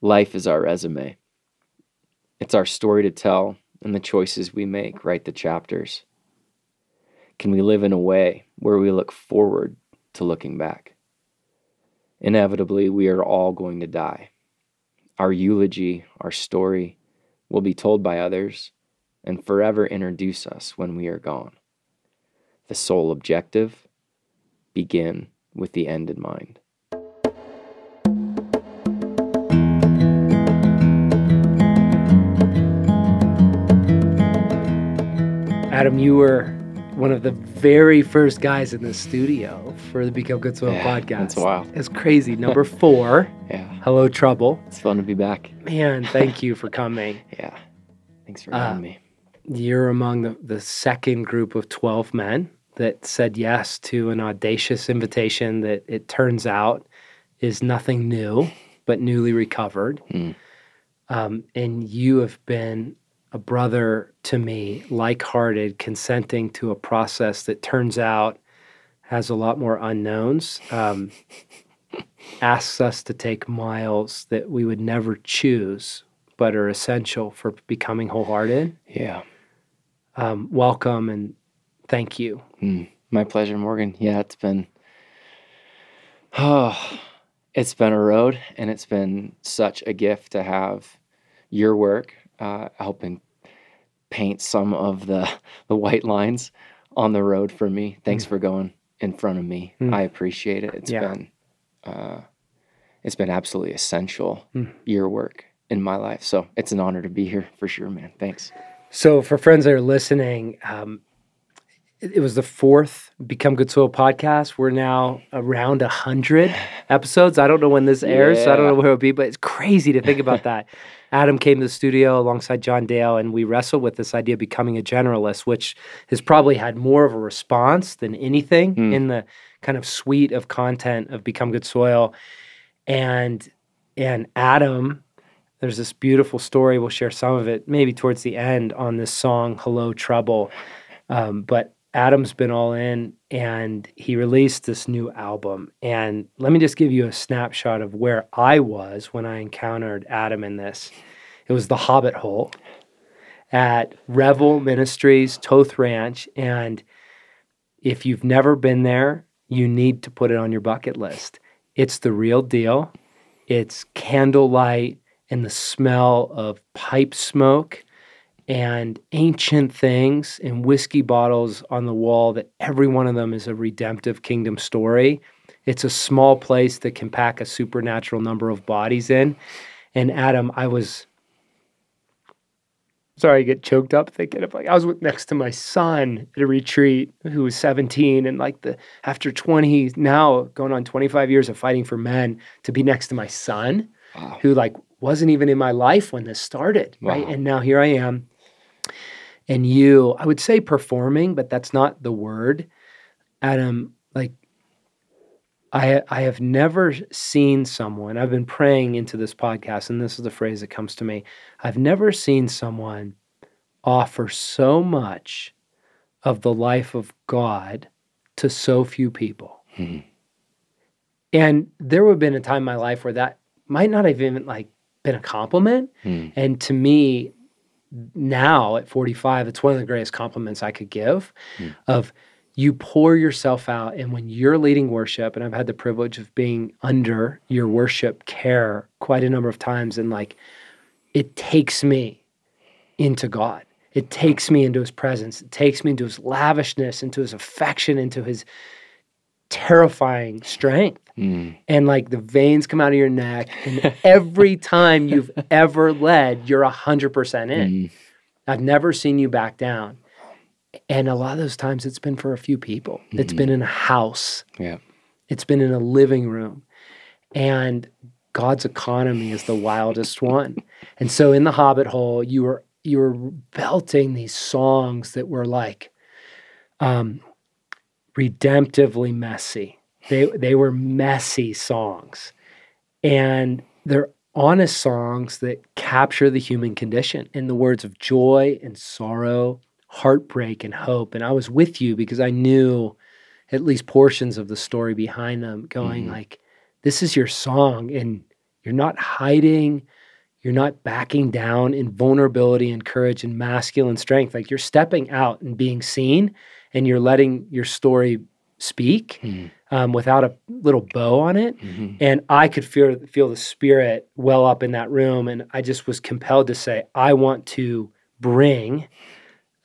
Life is our resume. It's our story to tell, and the choices we make write the chapters. Can we live in a way where we look forward to looking back? Inevitably, we are all going to die. Our eulogy, our story, will be told by others and forever introduce us when we are gone. The sole objective begin with the end in mind. Adam, you were one of the very first guys in the studio for the Become Good Soil Yeah, podcast. that's wild. It's crazy. Number four, Yeah, Hello Trouble. it's fun to be back. Man, thank you for coming. Yeah, thanks for Uh, having me. You're among the, the second group of 12 men that said yes to an audacious invitation that it turns out is nothing new, but newly recovered. Mm. Um, and you have been a brother to me, like hearted, consenting to a process that turns out has a lot more unknowns, um, asks us to take miles that we would never choose, but are essential for becoming wholehearted. Yeah, Um, welcome and thank you. Mm, my pleasure, Morgan. Yeah, it's been oh, it's been a road, and it's been such a gift to have your work uh, helping paint some of the the white lines on the road for me. Thanks for going in front of me. Mm. I appreciate it. It's Yeah. been uh, it's been absolutely essential Mm. your work in my life. So it's an honor to be here for sure, man. Thanks. So, for friends that are listening, um, it, it was the fourth Become Good Soil podcast. We're now around a 100 episodes. I don't know when this airs, so I don't know where it'll be, but it's crazy to think about that. Adam came to the studio alongside John Dale, and we wrestled with this idea of becoming a generalist, which has probably had more of a response than anything Mm. in the kind of suite of content of Become Good Soil. And and Adam, there's this beautiful story. We'll share some of it maybe towards the end on this song "Hello Trouble." Um, but Adam's been all in, and he released this new album. And let me just give you a snapshot of where I was when I encountered Adam in this. It was the Hobbit Hole at Revel Ministries, Toth Ranch, and if you've never been there, you need to put it on your bucket list. It's the real deal. It's candlelight and the smell of pipe smoke and ancient things and whiskey bottles on the wall that every one of them is a redemptive kingdom story. It's a small place that can pack a supernatural number of bodies in. And Adam, I was sorry, I get choked up thinking of like I was with, next to my son at a retreat who was 17 and like the after 20 now going on 25 years of fighting for men to be next to my son Wow. who like wasn't even in my life when this started right? And now here i am. And you i would say performing but that's not the word adam i i have never seen someone i've been praying into this podcast and this is the phrase that comes to me i've never seen someone offer so much of the life of god to so few people Mhm. and there would have been a time in my life where that might not have even like been a compliment Mm. and to me, now at 45, it's one of the greatest compliments I could give Mm. of you pour yourself out. And when you're leading worship, and I've had the privilege of being under your worship care quite a number of times, and like it takes me into God. It takes me into his presence. It takes me into his lavishness, into his affection, into his terrifying strength Mm. and like the veins come out of your neck and every time you've ever led you're 100% in Mm. i've never seen you back down and a lot of those times it's been for a few people. It's been in a house. Yeah. it's been in a living room. And god's economy is the wildest one. And so in the hobbit hole you were you were belting these songs that were like um redemptively messy. They they were messy songs. And they're honest songs that capture the human condition in the words of joy and sorrow heartbreak and hope and i was with you because i knew at least portions of the story behind them going Mhm. like this is your song and You're not hiding. You're not backing down in vulnerability and courage and masculine strength. Like you're stepping out and being seen, and you're letting your story speak mm-hmm. um, without a little bow on it. Mm-hmm. And I could feel feel the spirit well up in that room, and I just was compelled to say, I want to bring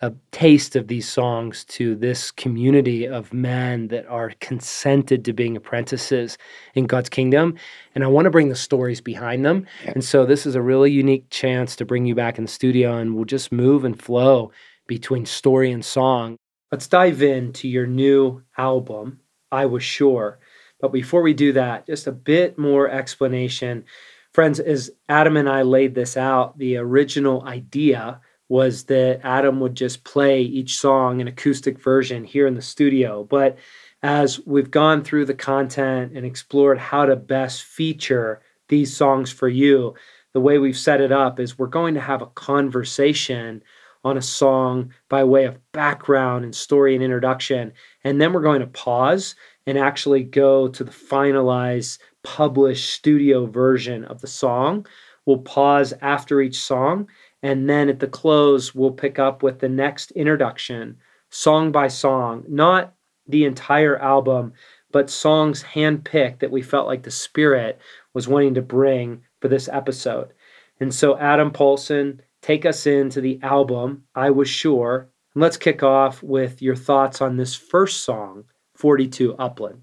a taste of these songs to this community of men that are consented to being apprentices in God's kingdom. And I want to bring the stories behind them. Yeah. And so this is a really unique chance to bring you back in the studio and we'll just move and flow between story and song. Let's dive into your new album, I Was Sure. But before we do that, just a bit more explanation. Friends, as Adam and I laid this out, the original idea was that Adam would just play each song an acoustic version here in the studio. But as we've gone through the content and explored how to best feature these songs for you, the way we've set it up is we're going to have a conversation on a song by way of background and story and introduction. And then we're going to pause and actually go to the finalized published studio version of the song. We'll pause after each song and then at the close, we'll pick up with the next introduction, song by song, not the entire album, but songs handpicked that we felt like the Spirit was wanting to bring for this episode. And so, Adam Paulson, take us into the album, I Was Sure. And let's kick off with your thoughts on this first song, 42 Upland.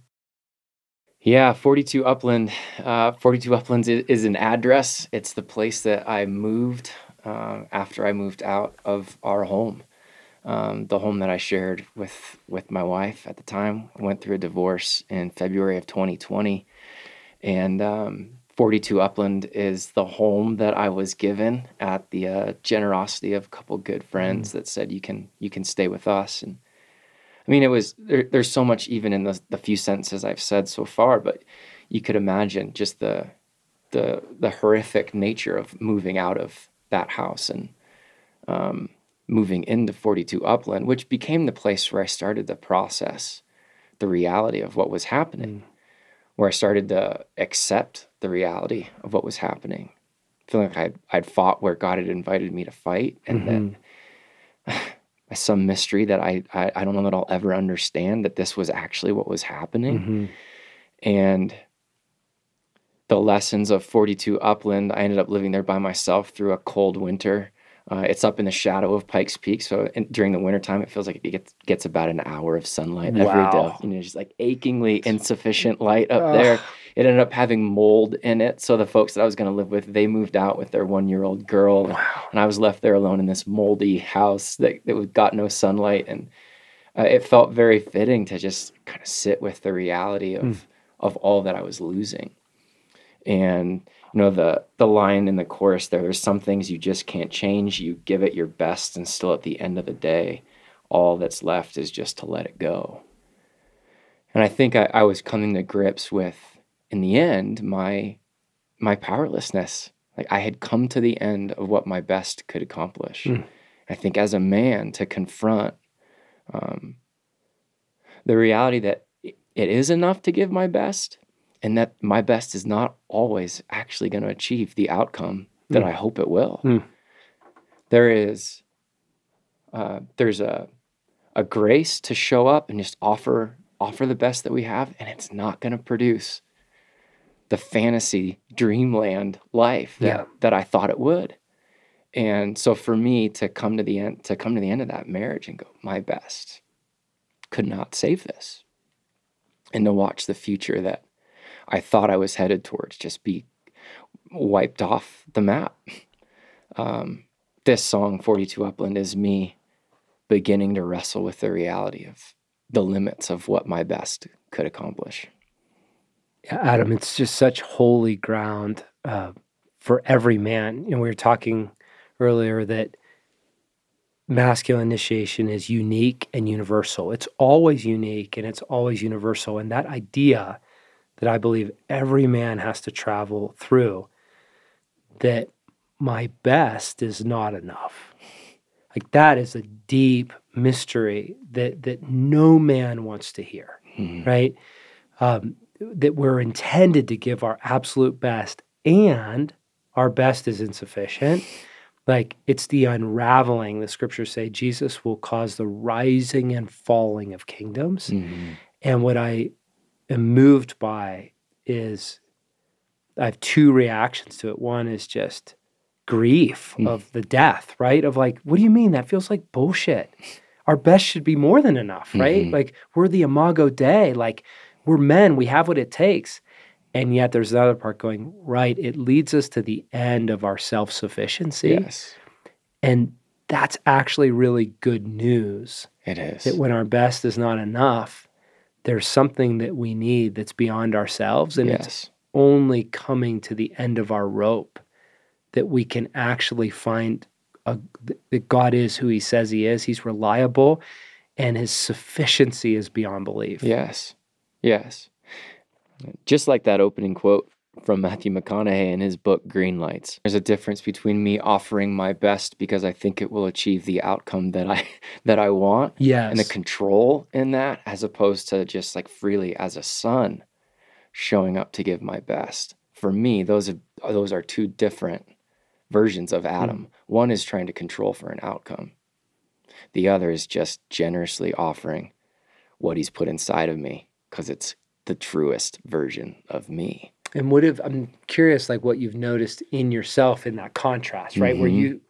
Yeah, 42 Upland. Uh, 42 Uplands is, is, an address. It's the place that I moved uh, after I moved out of our home, um, the home that I shared with with my wife at the time. I went through a divorce in February of 2020, and um, 42 Upland is the home that I was given at the uh, generosity of a couple good friends mm. that said you can you can stay with us and. I mean, it was there, there's so much even in the, the few sentences I've said so far, but you could imagine just the the the horrific nature of moving out of that house and um, moving into 42 Upland, which became the place where I started to process the reality of what was happening, mm. where I started to accept the reality of what was happening. Feeling like I'd, I'd fought where God had invited me to fight, and mm-hmm. then by some mystery that I, I, I don't know that I'll ever understand that this was actually what was happening, mm-hmm. and the lessons of 42 Upland. I ended up living there by myself through a cold winter. Uh, it's up in the shadow of Pikes Peak, so in, during the wintertime, it feels like it gets, gets about an hour of sunlight wow. every day. You know, just like achingly insufficient light up there. It ended up having mold in it, so the folks that I was going to live with, they moved out with their one-year-old girl, wow. and I was left there alone in this moldy house that that got no sunlight, and uh, it felt very fitting to just kind of sit with the reality of mm. of all that I was losing and you know the the line in the chorus there there's some things you just can't change. You give it your best and still at the end of the day all that's left is just to let it go. And i think i, I was coming to grips with in the end my my powerlessness. Like i had come to the end of what my best could accomplish. Mm. i think as a man to confront um, the reality that it is enough to give my best and that my best is not always actually going to achieve the outcome that mm. I hope it will. Mm. There is uh, there's a a grace to show up and just offer offer the best that we have, and it's not going to produce the fantasy dreamland life that, yeah. that I thought it would. And so for me to come to the end to come to the end of that marriage and go, my best could not save this. And to watch the future that I thought I was headed towards just be wiped off the map. Um, this song, 42 Upland, is me beginning to wrestle with the reality of the limits of what my best could accomplish. Adam, it's just such holy ground uh, for every man. You know, we were talking earlier that masculine initiation is unique and universal. It's always unique and it's always universal. And that idea that I believe every man has to travel through that my best is not enough. Like that is a deep mystery that that no man wants to hear, mm-hmm. right? Um, that we're intended to give our absolute best and our best is insufficient. Like it's the unraveling. The scriptures say Jesus will cause the rising and falling of kingdoms. Mhm. And what I am moved by is I have two reactions to it. One is just grief Mm. of the death, right? Of like, what do you mean? That feels like bullshit. Our best should be more than enough, right? Mhm. Like we're the imago Dei. Like we're men. We have what it takes. And yet there's another part going, right, it leads us to the end of our self-sufficiency. Yes, And that's actually really good news it is. that when our best is not enough, there's something that we need that's beyond ourselves. And it's only coming to the end of our rope that we can actually find a, that God is who he says he is. He's reliable and his sufficiency is beyond belief. Yes. Yes. Just like that opening quote from Matthew McConaughey in his book Green Lights. There's a difference between me offering my best because I think it will achieve the outcome that I that I want Yes. and the control in that as opposed to just like freely as a son showing up to give my best. For me, those are those are two different versions of Adam. Hmm. One is trying to control for an outcome. The other is just generously offering what he's put inside of me because it's the truest version of me. And what if I'm curious, like what you've noticed in yourself in that contrast, right? Where Mhm. you,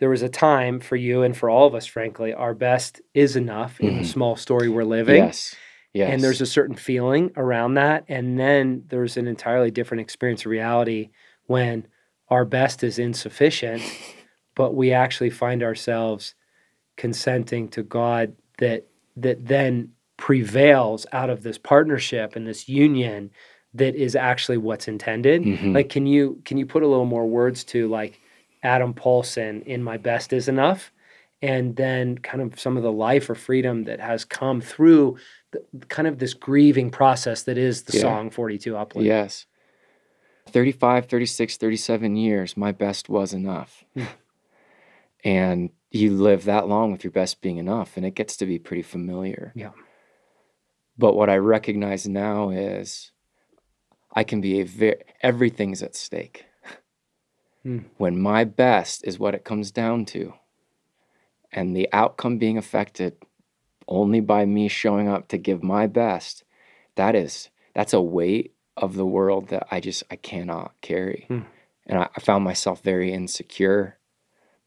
there was a time for you and for all of us, frankly, our best is enough in the Mhm. small story we're living. Yes. Yes. And there's a certain feeling around that. And then there's an entirely different experience of reality when our best is insufficient, but we actually find ourselves consenting to God that that then prevails out of this partnership and this union that is actually what's intended. Mhm. Like can you can you put a little more words to like Adam Paulson in My Best is Enough? And then kind of some of the life or freedom that has come through the, kind of this grieving process that is the Yeah. song 42 Upland. Yes. 35, 36, 37 years, my best was enough. Hmm. and you live that long with your best being enough, and it gets to be pretty familiar. Yeah. But what I recognize now is I can be a very, everything's at stake. Hmm. When my best is what it comes down to, and the outcome being affected only by me showing up to give my best, that is, that's a weight of the world that I just, I cannot carry. Hmm. And I, I found myself very insecure,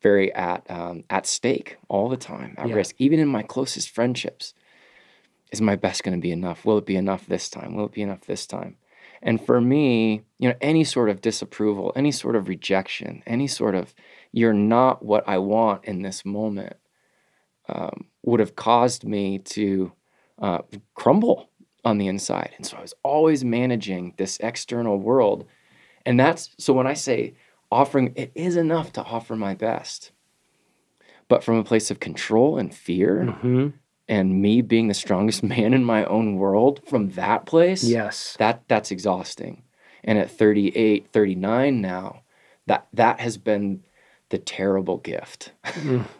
very at, um, at stake all the time, at Yeah. risk, even in my closest friendships is my best going to be enough? Will it be enough this time? Will it be enough this time? And for me, you know, any sort of disapproval, any sort of rejection, any sort of you're not what I want in this moment um, would have caused me to uh, crumble on the inside. And so I was always managing this external world. And that's so when I say offering, it is enough to offer my best. But from a place of control and fear, Mhm. And me being the strongest man in my own world from that place Yes. that that's exhausting and at 38 39 now that that has been the terrible gift Mm.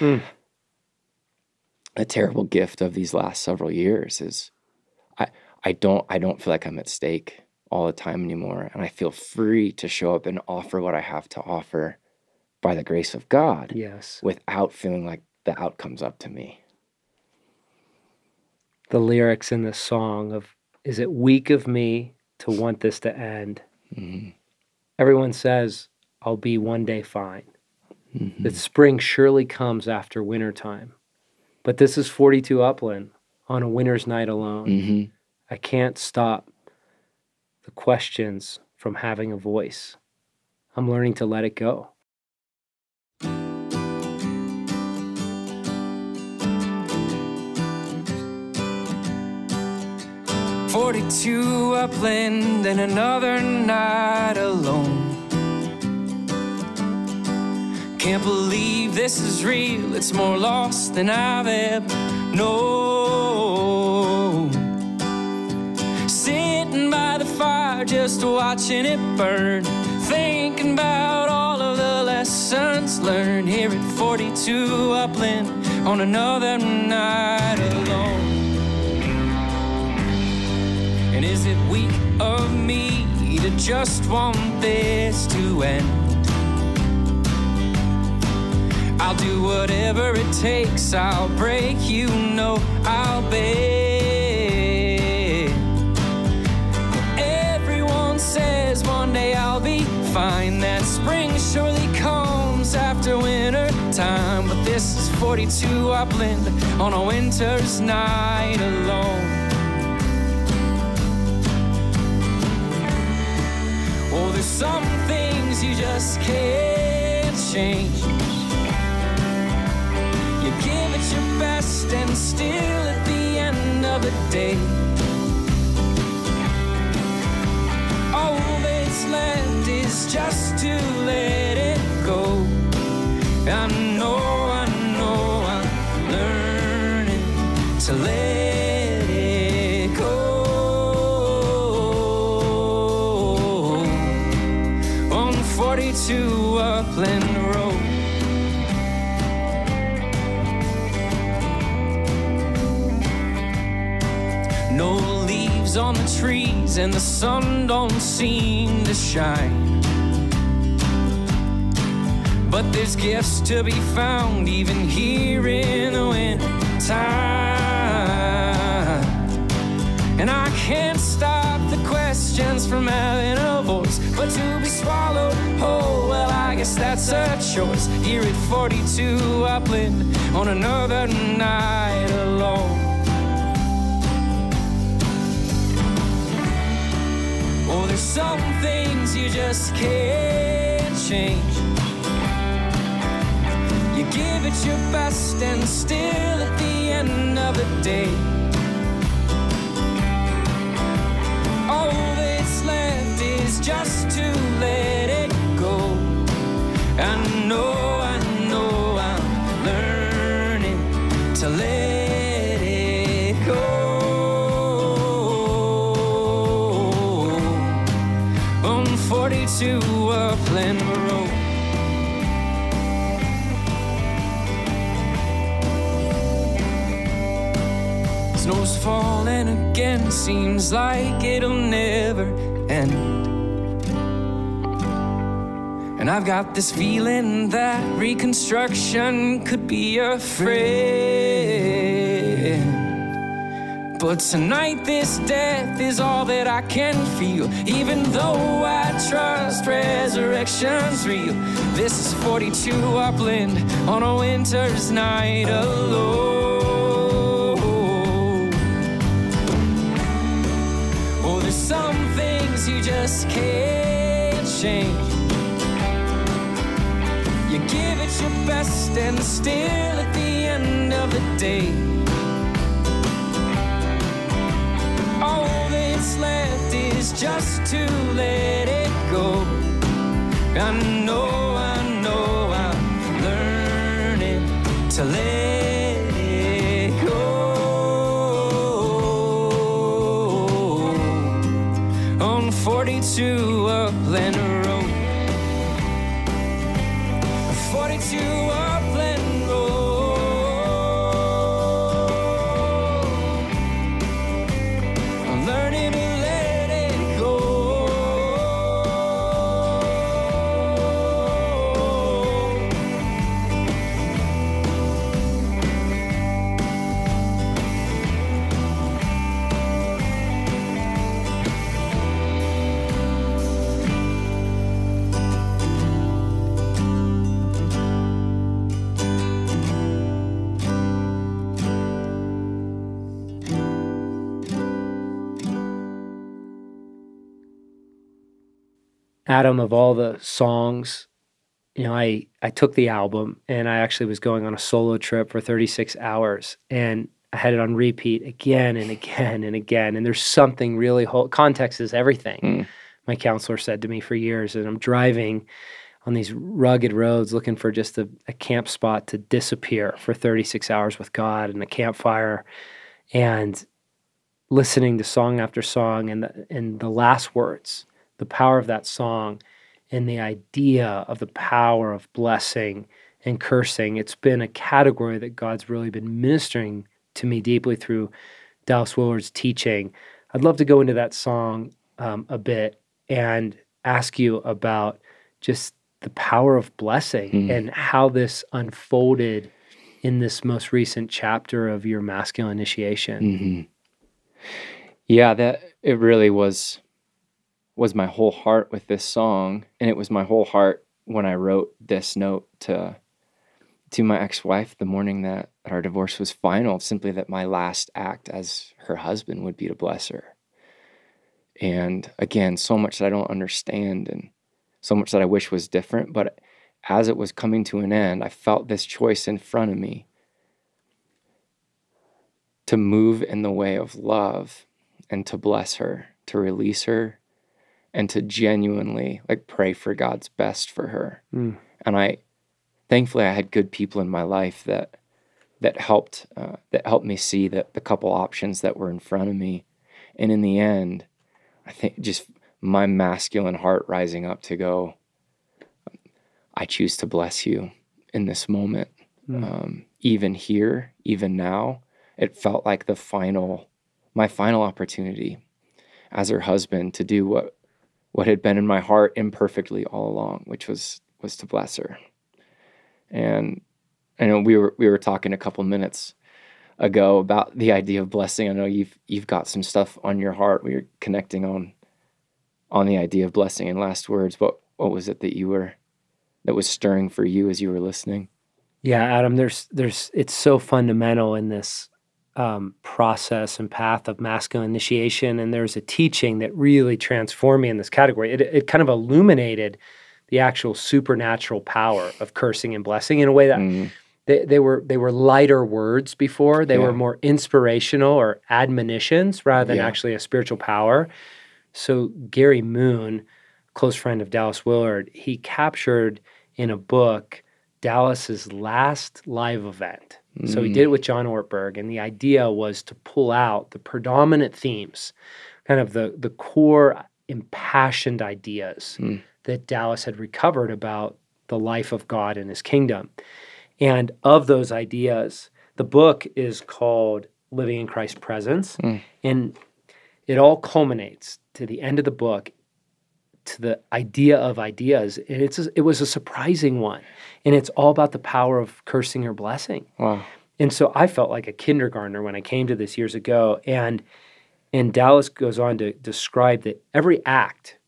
Mm. the terrible gift of these last several years is i i don't i don't feel like i'm at stake all the time anymore and i feel free to show up and offer what i have to offer by the grace of god Yes. without feeling like the outcome's up to me The lyrics in this song of is it weak of me to want this to end? Mhm. Everyone says I'll be one day fine. Mhm. That spring surely comes after winter time. But this is 42 Upland on a winter's night alone. Mhm. I can't stop the questions from having a voice. I'm learning to let it go. Forty-two upland and another night alone. Can't believe this is real. It's more lost than I've ever known. Sitting by the fire, just watching it burn. Thinking about all of the lessons learned here at 42 Upland on another night alone. To just want this to end. I'll do whatever it takes, I'll break, you know I'll beg. Everyone says one day I'll be fine, that spring surely comes after winter time. But this is 42 upland on a winter's night alone. There's some things you just can't change. You give it your best, and still at the end of the day, all that's left is just to let it go. I know, I know, I'm learning to let leaves on the trees, and the sun don't seem to shine. But there's gifts to be found even here in the winter time. And I can't stop the questions from having a voice, but to be swallowed whole, well, I guess that's a choice. Here at 42 I Upland on another night alone. There's some things you just can't change. You give it your best, and still at the end of the day, all that's left is just to let seems like it'll never end. And I've got this feeling that reconstruction could be a friend. But tonight, this death is all that I can feel. Even though I trust resurrection's real, this is 42 Upland on a winter's night alone. You just can't change. You give it your best, and still at the end of the day, all that's left is just to let it go. I know, I know, I'm learning to let Adam, of all the songs, you know, I I took the album and I actually was going on a solo trip for 36 hours and I had it on repeat again and again and again. And there's something really whole context is everything. Mm. My counselor said to me for years, and I'm driving on these rugged roads looking for just a, a camp spot to disappear for 36 hours with God and a campfire and listening to song after song and the, and the last words, the power of that song and the idea of the power of blessing and cursing. It's been a category that God's really been ministering to me deeply through Dallas Willard's teaching. I'd love to go into that song um, a bit and ask you about just the power of blessing Mm. and how this unfolded in this most recent chapter of your masculine initiation. hmm Yeah, that it really was was my whole heart with this song, and it was my whole heart when I wrote this note to to my ex-wife the morning that our divorce was final. Simply that my last act as her husband would be to bless her. And again, so much that I don't understand, and so much that I wish was different. But as it was coming to an end, I felt this choice in front of me to move in the way of love and to bless her, to release her, and to genuinely like pray for God's best for her. Mm. And I, thankfully, I had good people in my life that that helped uh, that helped me see that the couple options that were in front of me. And in the end, I think just my masculine heart rising up to go. I choose to bless you in this moment, Mm. um, even here, even now it felt like the final my final opportunity as her husband to do what what had been in my heart imperfectly all along which was was to bless her. And i know we were we were talking a couple minutes ago about the idea of blessing. I know you've you've got some stuff on your heart we were connecting on on the idea of blessing. In last words what what was it that you were that was stirring for you as you were listening? Yeah, Adam, there's there's it's so fundamental in this um, process and path of masculine initiation, and there's a teaching that really transformed me in this category. It it kind of illuminated the actual supernatural power of cursing and blessing in a way that Mm, they, they were they were lighter words before. They were more inspirational or admonitions rather than Yeah. actually a spiritual power. So Gary Moon, close friend of Dallas Willard, he captured in a book Dallas's last live event. So he Mm. did it with John Ortberg, and the idea was to pull out the predominant themes, kind of the the core impassioned ideas Mm. that Dallas had recovered about the life of God and his kingdom. And of those ideas, the book is called Living in Christ's Presence. Mm. And it all culminates to the end of the book to the idea of ideas. And it's a, it was a surprising one. And it's all about the power of cursing or blessing. wow And so I felt like a kindergartner when I came to this years ago. And and Dallas goes on to describe that every act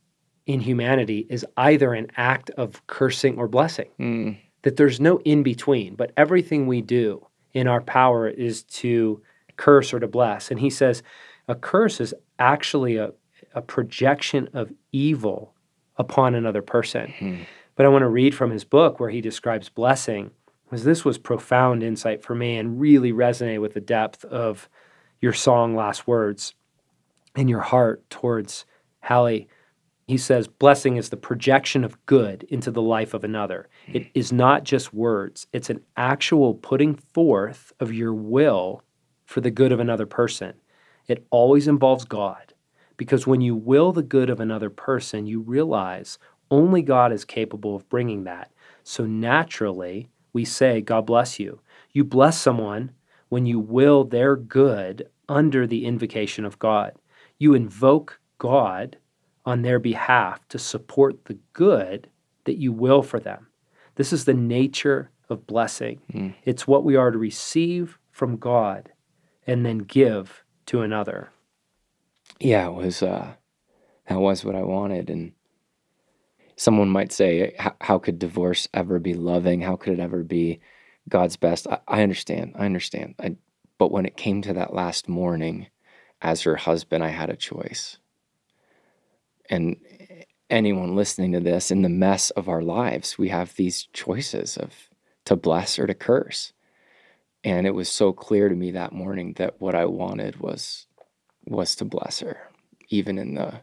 in humanity is either an act of cursing or blessing. Mm, That there's no in between, but everything we do in our power is to curse or to bless. And he says a curse is actually a, a projection of evil upon another person. Hmm. But I want to read from his book where he describes blessing, because this was profound insight for me and really resonated with the depth of your song Last Words and your heart towards Hallie. He says, Blessing is the projection of good into the life of another. It is not just words, it's an actual putting forth of your will for the good of another person. It always involves God. Because when you will the good of another person, you realize only God is capable of bringing that. So naturally, we say, God bless you. You bless someone when you will their good under the invocation of God. You invoke God on their behalf to support the good that you will for them. This is the nature of blessing. Mm. It's what we are to receive from God and then give to another. Yeah, it was uh, that was what I wanted. And someone might say, "How- "How could divorce ever be loving? How could it ever be God's best?" I, I understand. I understand. I, but when it came to that last morning, as her husband, I had a choice. And anyone listening to this, in the mess of our lives, we have these choices of to bless or to curse. And it was so clear to me that morning that what I wanted was was to bless her, even in the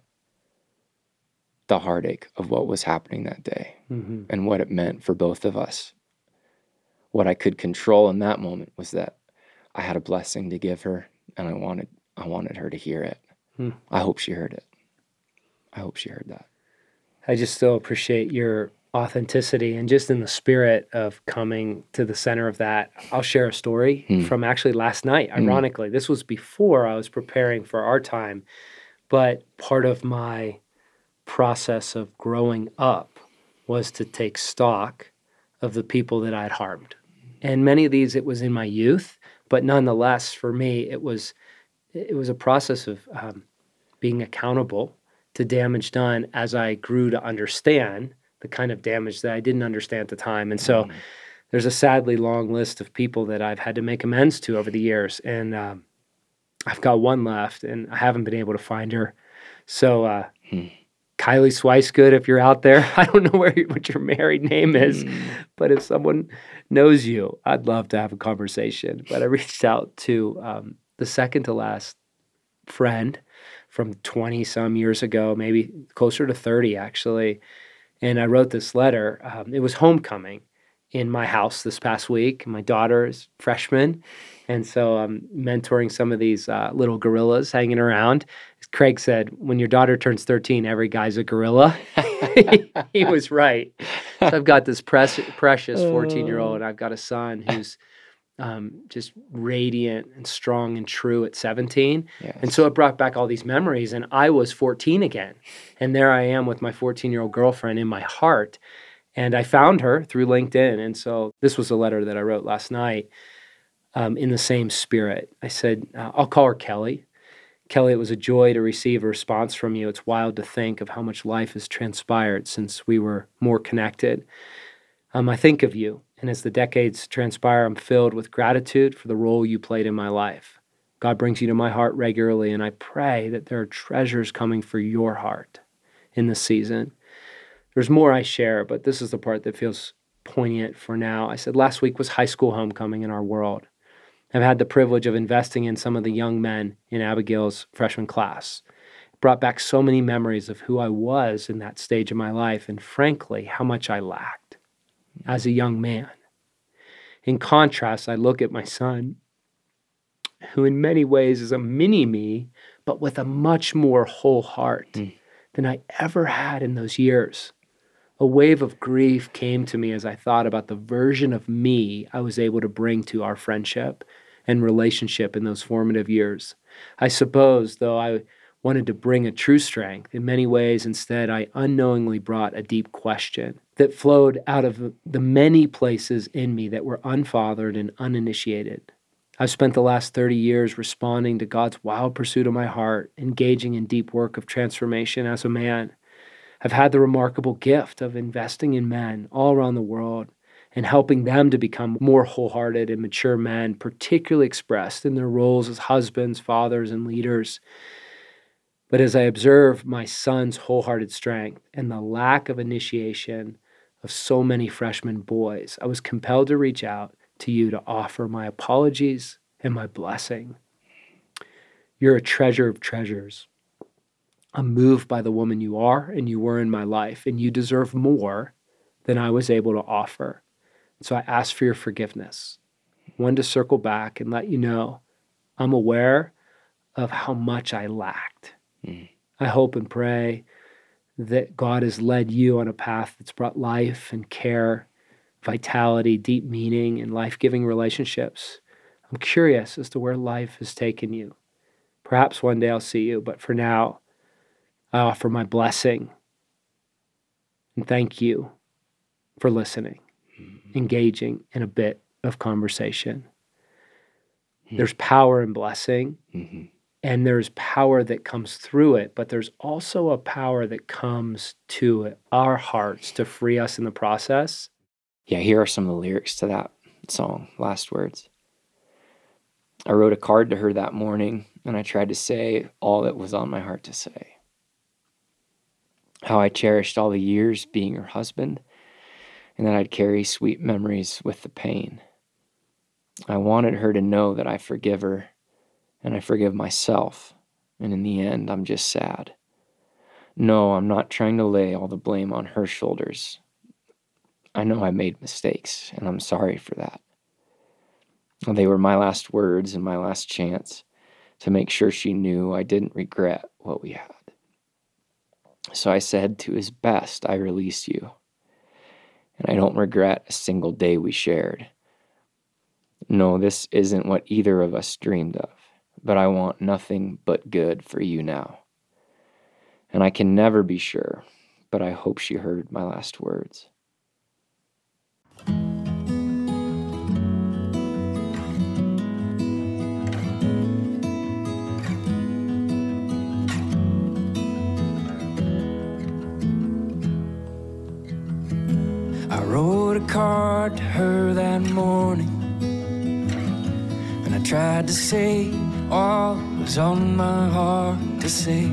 the heartache of what was happening that day Mm-hmm. and what it meant for both of us. What I could control in that moment was that I had a blessing to give her and I wanted I wanted her to hear it. Hmm. I hope she heard it. I hope she heard that. I just still appreciate your authenticity and just in the spirit of coming to the center of that. I'll share a story Hmm. from actually last night. Hmm. Ironically, this was before I was preparing for our time, but part of my process of growing up was to take stock of the people that I'd harmed. And many of these, it was in my youth, but nonetheless, for me, it was it was a process of um, being accountable to damage done as I grew to understand the kind of damage that I didn't understand at the time. And so, mm. there's a sadly long list of people that I've had to make amends to over the years, and um, I've got one left, and I haven't been able to find her. So. Uh, hmm. Kylie Swicegood, if you're out there, I don't know where what your married name is, mm. but if someone knows you, I'd love to have a conversation. But I reached out to um, the second to last friend from 20 some years ago, maybe closer to 30 actually, and I wrote this letter. Um, it was homecoming in my house this past week. My daughter is freshman, and so I'm mentoring some of these uh, little gorillas hanging around. Craig said, when your daughter turns 13, every guy's a gorilla. he was right. So I've got this precious 14 year old, and I've got a son who's um, just radiant and strong and true at 17. Yes. And so it brought back all these memories. And I was 14 again. And there I am with my 14 year old girlfriend in my heart. And I found her through LinkedIn. And so this was a letter that I wrote last night um, in the same spirit. I said, uh, I'll call her Kelly. Kelly, it was a joy to receive a response from you. It's wild to think of how much life has transpired since we were more connected. Um, I think of you, and as the decades transpire, I'm filled with gratitude for the role you played in my life. God brings you to my heart regularly, and I pray that there are treasures coming for your heart in this season. There's more I share, but this is the part that feels poignant for now. I said last week was high school homecoming in our world. I've had the privilege of investing in some of the young men in Abigail's freshman class. It brought back so many memories of who I was in that stage of my life and, frankly, how much I lacked as a young man. In contrast, I look at my son, who in many ways is a mini me, but with a much more whole heart mm. than I ever had in those years. A wave of grief came to me as I thought about the version of me I was able to bring to our friendship and relationship in those formative years. I suppose, though I wanted to bring a true strength, in many ways instead I unknowingly brought a deep question that flowed out of the many places in me that were unfathered and uninitiated. I've spent the last 30 years responding to God's wild pursuit of my heart, engaging in deep work of transformation as a man I've had the remarkable gift of investing in men all around the world and helping them to become more wholehearted and mature men, particularly expressed in their roles as husbands, fathers, and leaders. But as I observe my son's wholehearted strength and the lack of initiation of so many freshman boys, I was compelled to reach out to you to offer my apologies and my blessing. You're a treasure of treasures. I'm moved by the woman you are and you were in my life, and you deserve more than I was able to offer. So I ask for your forgiveness. One to circle back and let you know I'm aware of how much I lacked. Mm. I hope and pray that God has led you on a path that's brought life and care, vitality, deep meaning, and life giving relationships. I'm curious as to where life has taken you. Perhaps one day I'll see you, but for now, I offer my blessing. And thank you for listening, mm-hmm. engaging in a bit of conversation. Mm-hmm. There's power in blessing, mm-hmm. And there's power that comes through it, but there's also a power that comes to it, our hearts to free us in the process. Yeah, here are some of the lyrics to that song, Last Words. I wrote a card to her that morning, and I tried to say all that was on my heart to say how I cherished all the years being her husband, and that I'd carry sweet memories with the pain. I wanted her to know that I forgive her and I forgive myself, and in the end, I'm just sad. No, I'm not trying to lay all the blame on her shoulders. I know I made mistakes, and I'm sorry for that. They were my last words and my last chance to make sure she knew I didn't regret what we had. So I said, To his best, I release you. And I don't regret a single day we shared. No, this isn't what either of us dreamed of, but I want nothing but good for you now. And I can never be sure, but I hope she heard my last words. I wrote a card to her that morning. And I tried to say all was on my heart to say.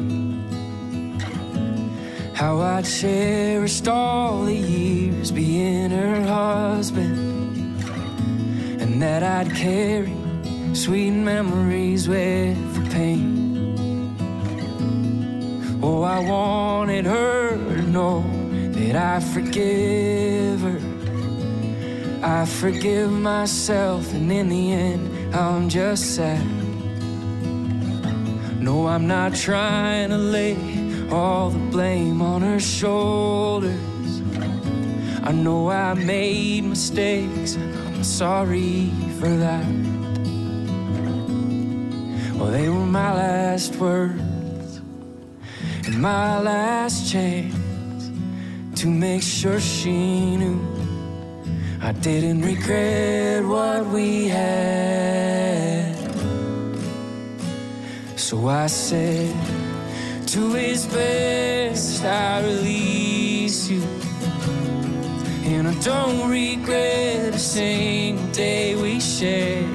How I'd cherished all the years being her husband. And that I'd carry sweet memories with for pain. Oh, I wanted her to know that I forgive her. I forgive myself, and in the end, I'm just sad. No, I'm not trying to lay all the blame on her shoulders. I know I made mistakes, and I'm sorry for that. Well, they were my last words and my last chance to make sure she knew I didn't regret what we had. So I said, To his best, I release you. And I don't regret a single day we shared.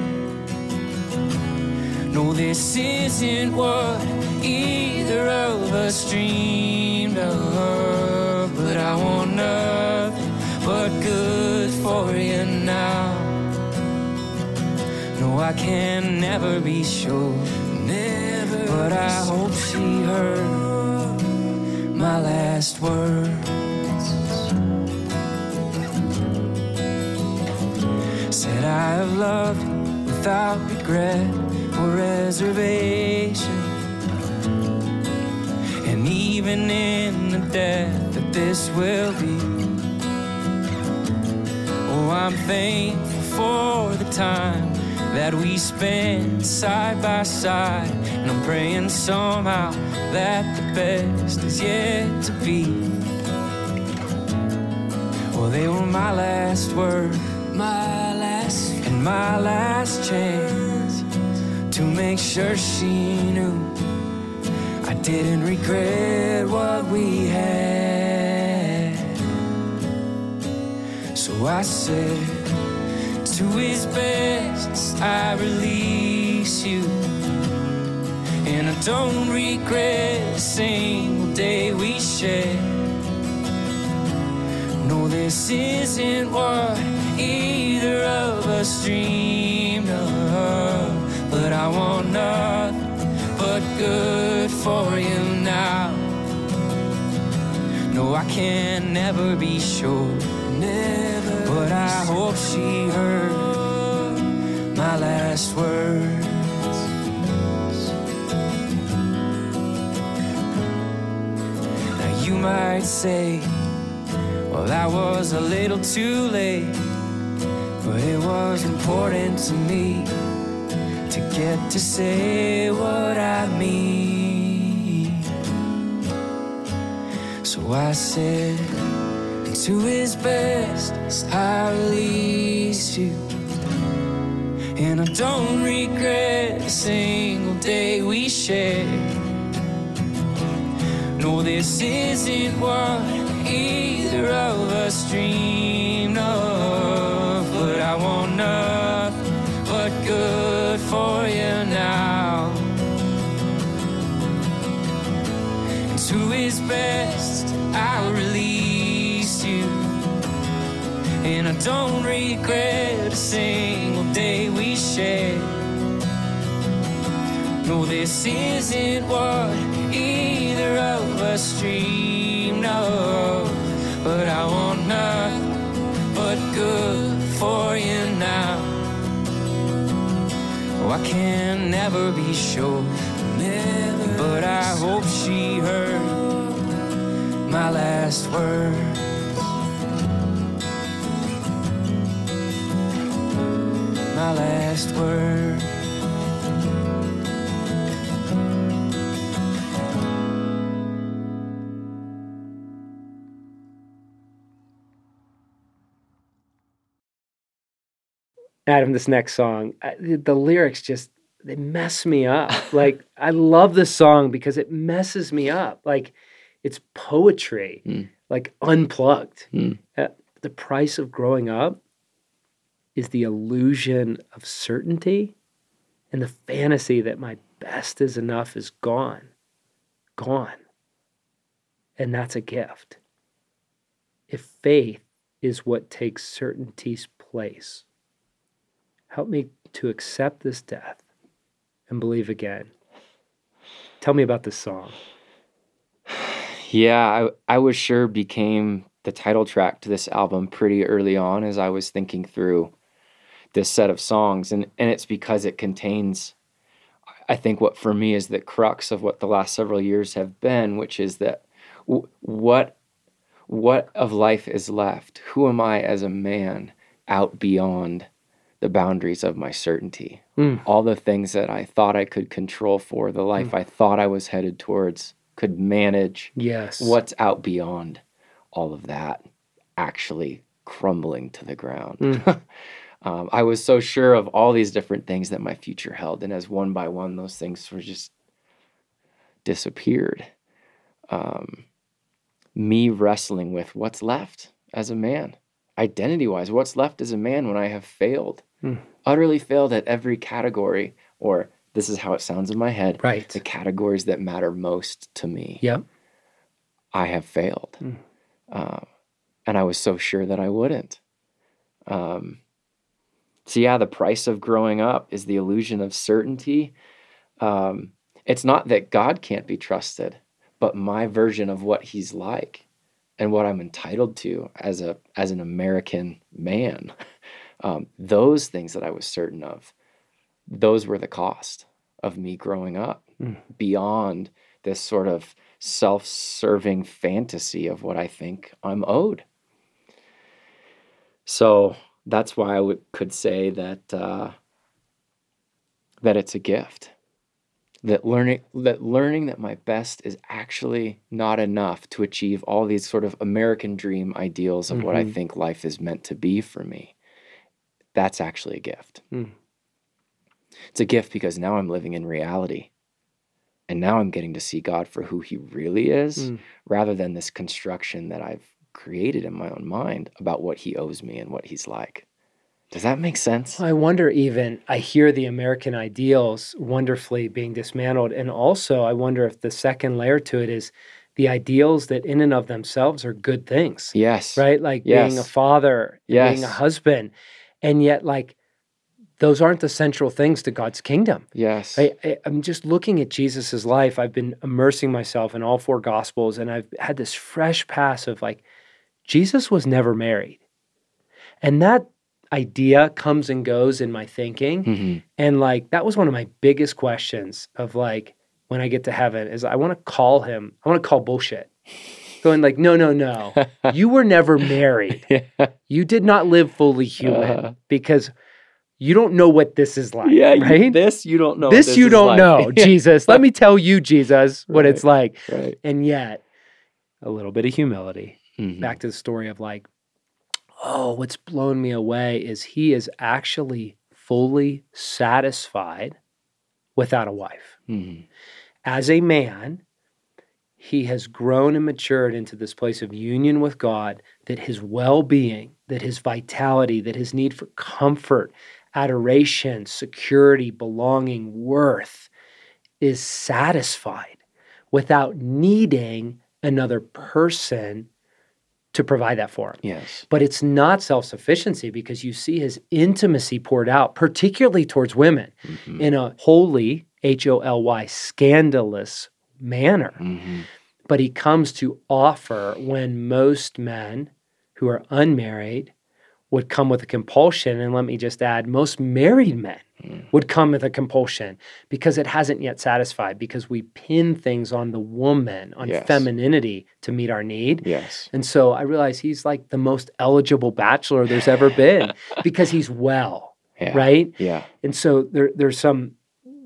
No, this isn't what either of us dreamed of. But I want nothing but good for you now. No, I can never be sure. But I hope she heard my last words. Said I have loved without regret or reservation. And even in the death that this will be, oh, I'm thankful for the time that we spent side by side. And I'm praying somehow that the best is yet to be. Well, they were my last words, my last, and my last chance to make sure she knew I didn't regret what we had. So I said, to his best, I release you. And I don't regret a single day we shared. No, this isn't what either of us dreamed of. But I want nothing but good for you now. No, I can never be sure. Never. But I hope she heard my last words. Might say, well, that was a little too late. But it was important to me to get to say what I mean. So I said, to his best, I release you. And I don't regret a single day we shared. No, this isn't what either of us dreamed of. But I want nothing but good for you now. And to his best, I'll release you. And I don't regret a single day we shared. No, this isn't what us dreamed of. But I want nothing but good for you now. Oh, I can never be sure. Never but I hope she heard my last words. My last word. Adam, this next song, I, the, the lyrics just they mess me up. like I love this song because it messes me up. Like it's poetry, Mm. like unplugged. Mm. Uh, the price of growing up is the illusion of certainty and the fantasy that my best is enough is gone. Gone. And that's a gift. If faith is what takes certainty's place, help me to accept this death and believe again. Tell me about this song. Yeah, I, I was sure became the title track to this album pretty early on as I was thinking through this set of songs. And, and it's because it contains, I think, what for me is the crux of what the last several years have been, which is that w- what, what of life is left? Who am I as a man out beyond the boundaries of my certainty? Mm. All the things that I thought I could control for, the life I thought I was headed towards, could manage Yes. what's out beyond all of that actually crumbling to the ground. Mm. um, I was so sure of all these different things that my future held, and as one by one those things were just disappeared. Um, me wrestling with what's left as a man, identity wise, what's left as a man when I have failed, Mm. utterly failed at every category, or this is how it sounds in my head Right. the categories that matter most to me. Yep. I have failed. Mm. Um, and I was so sure that I wouldn't. Um, so, yeah, the price of growing up is the illusion of certainty. Um, it's not that God can't be trusted, but my version of what he's like and what I'm entitled to as a as an American man. Um, those things that I was certain of, those were the cost of me growing up Mm. beyond this sort of self-serving fantasy of what I think I'm owed. So that's why I would, could say that uh, that it's a gift. That learning that learning that my best is actually not enough to achieve all these sort of American dream ideals of what I Mhm. think life is meant to be for me. That's actually a gift. Mm. It's a gift because now I'm living in reality. And now I'm getting to see God for who he really is Mm. rather than this construction that I've created in my own mind about what he owes me and what he's like. Does that make sense? I wonder even, I hear the American ideals wonderfully being dismantled. And also, I wonder if the second layer to it is the ideals that in and of themselves are good things, Yes. right? Like being a father, and being a husband. And yet, like, those aren't the central things to God's kingdom. Yes. I, I, I'm just looking at Jesus's life. I've been immersing myself in all four gospels, and I've had this fresh pass of like, Jesus was never married. And that idea comes and goes in my thinking. Mhm. And like, that was one of my biggest questions of like, when I get to heaven, is I want to call him, I want to call bullshit. Going like, no, no, no. You were never married. yeah. You did not live fully human Uh-huh. because you don't know what this is like. Yeah. you- right? This you don't know. what this, you don't like. know, Jesus. Let me tell you, Jesus, what it's like. right. And yet, a little bit of humility. Mhm. Back to the story of like, oh, what's blown me away is he is actually fully satisfied without a wife. Mhm. As a man, he has grown and matured into this place of union with God that his well being, that his vitality, that his need for comfort, adoration, security, belonging, worth is satisfied without needing another person to provide that for him. Yes. But it's not self sufficiency because you see his intimacy poured out, particularly towards women, Mhm. in a holy, H O L Y, scandalous manner. Mhm. But he comes to offer when most men who are unmarried would come with a compulsion. And let me just add, most married men Mm. would come with a compulsion because it hasn't yet satisfied, because we pin things on the woman, on Yes. femininity to meet our need. Yes. And so I realize he's like the most eligible bachelor there's ever been because he's well, Yeah. right? Yeah. And so there, there's some,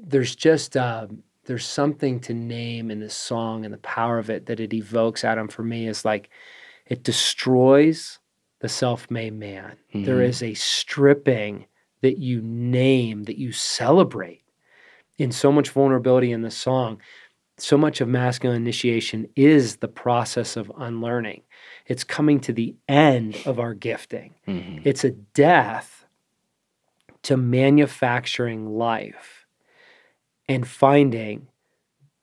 there's just, um, there's something to name in this song and the power of it that it evokes, Adam, for me is like it destroys the self made man. There Mhm. is a stripping that you name, that you celebrate in so much vulnerability in the song. So much of masculine initiation is the process of unlearning. It's coming to the end of our gifting. Mhm. It's a death to manufacturing life and finding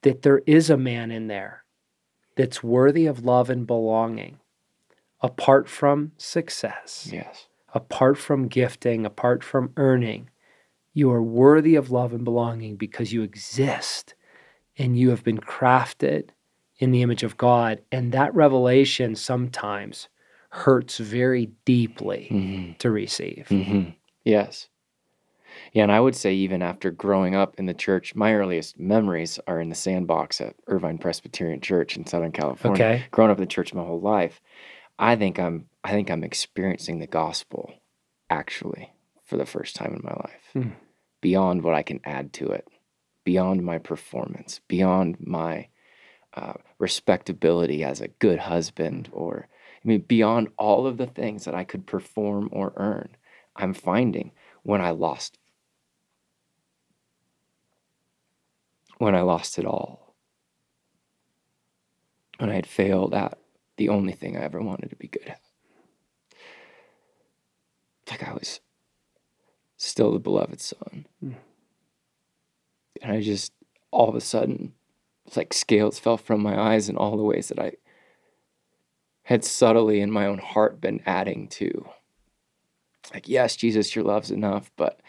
that there is a man in there that's worthy of love and belonging apart from success, Yes. apart from gifting, apart from earning. You are worthy of love and belonging because you exist and you have been crafted in the image of God. And that revelation sometimes hurts very deeply hmm to receive. hmm Yes. Yeah, and I would say even after growing up in the church, my earliest memories are in the sandbox at Irvine Presbyterian Church in Southern California. Okay. Growing up in the church my whole life, I think I'm I think I'm experiencing the gospel actually for the first time in my life. Hmm. Beyond what I can add to it, beyond my performance, beyond my uh, respectability as a good husband, or I mean, beyond all of the things that I could perform or earn, I'm finding when I lost when I lost it all. When I had failed at the only thing I ever wanted to be good at. Like I was still the beloved son. Mm. And I just all of a sudden it's like scales fell from my eyes in all the ways that I had subtly in my own heart been adding to. Like, yes, Jesus, your love's enough, but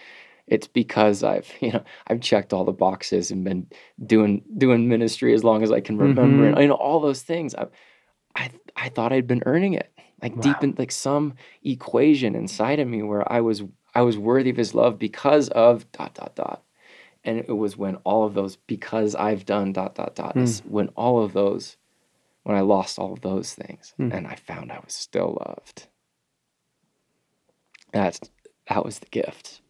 it's because I've, you know, I've checked all the boxes and been doing doing ministry as long as I can remember, and you know, all those things. I, I, I thought I'd been earning it, like deep in like some equation inside of me where I was I was worthy of His love because of dot dot dot, and it was when all of those because I've done dot dot dot is when all of those when I lost all of those things Hmm. and I found I was still loved. That's that was the gift.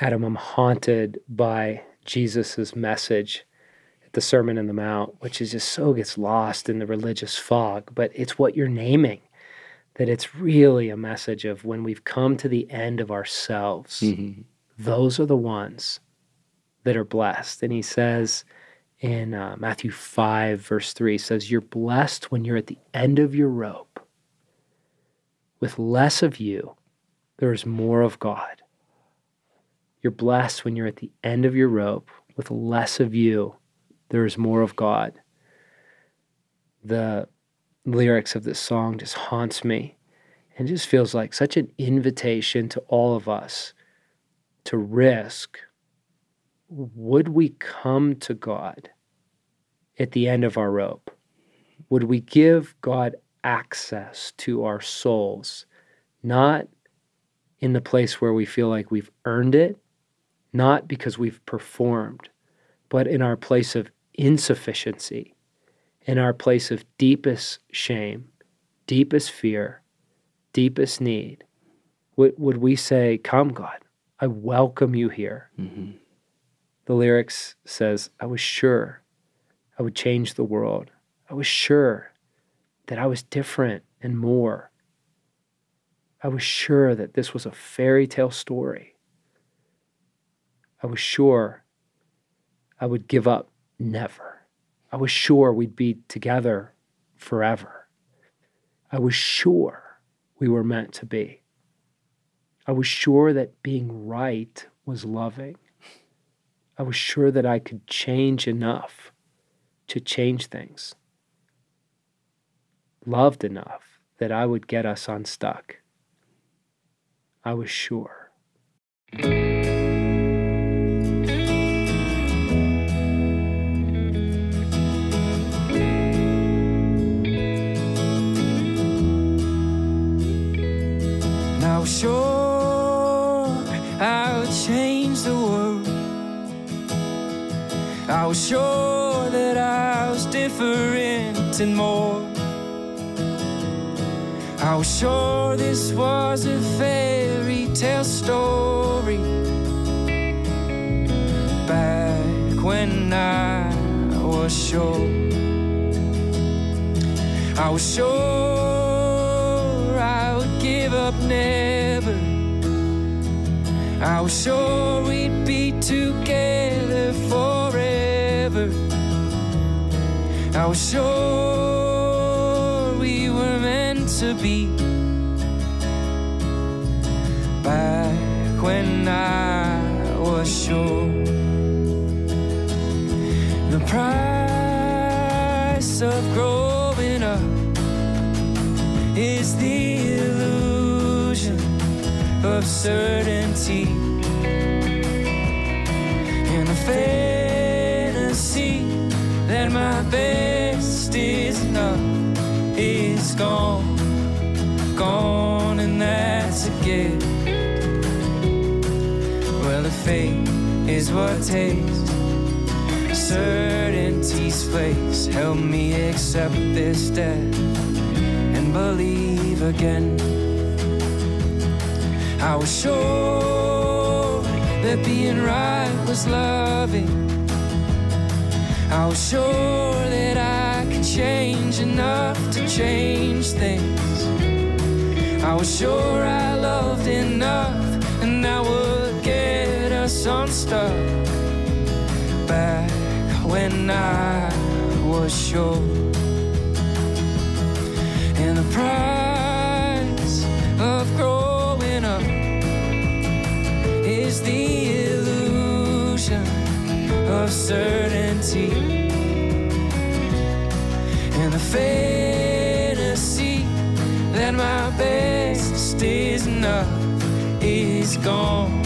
Adam, I'm haunted by Jesus's message the Sermon on the Mount, which is just so gets lost in the religious fog, but it's what you're naming. That it's really a message of when we've come to the end of ourselves, Mhm. those are the ones that are blessed. And he says in uh, Matthew 5, verse 3, he says, You're blessed when you're at the end of your rope. With less of you, there is more of God. You're blessed when you're at the end of your rope. With less of you, there is more of God. The lyrics of this song just haunts me and just feels like such an invitation to all of us to risk would we come to God at the end of our rope? Would we give God access to our souls, not in the place where we feel like we've earned it, not because we've performed, but in our place of insufficiency, in our place of deepest shame, deepest fear, deepest need? Would, would we say, Come, God, I welcome you here? Mhm. The lyrics says, I was sure I would change the world. I was sure that I was different and more. I was sure that this was a fairy tale story. I was sure I would give up never. I was sure we'd be together forever. I was sure we were meant to be. I was sure that being right was loving. I was sure that I could change enough to change things. Loved enough that I would get us unstuck. I was sure. Change the world. I was sure that I was different and more. I was sure this was a fairy tale story. Back when I was sure. I was sure I would give up never. I was sure we'd be together forever. I was sure we were meant to be. Back when I was sure. The price of growing of certainty and the fantasy that my best is enough is gone, gone, and that's a gift. Well, if fate is what takes certainty's place, help me accept this death and believe again. I was sure that being right was loving. I was sure that I could change enough to change things. I was sure I loved enough and I would get us unstuck back when I was sure. And the price the illusion of certainty and the fantasy that my best is enough is gone,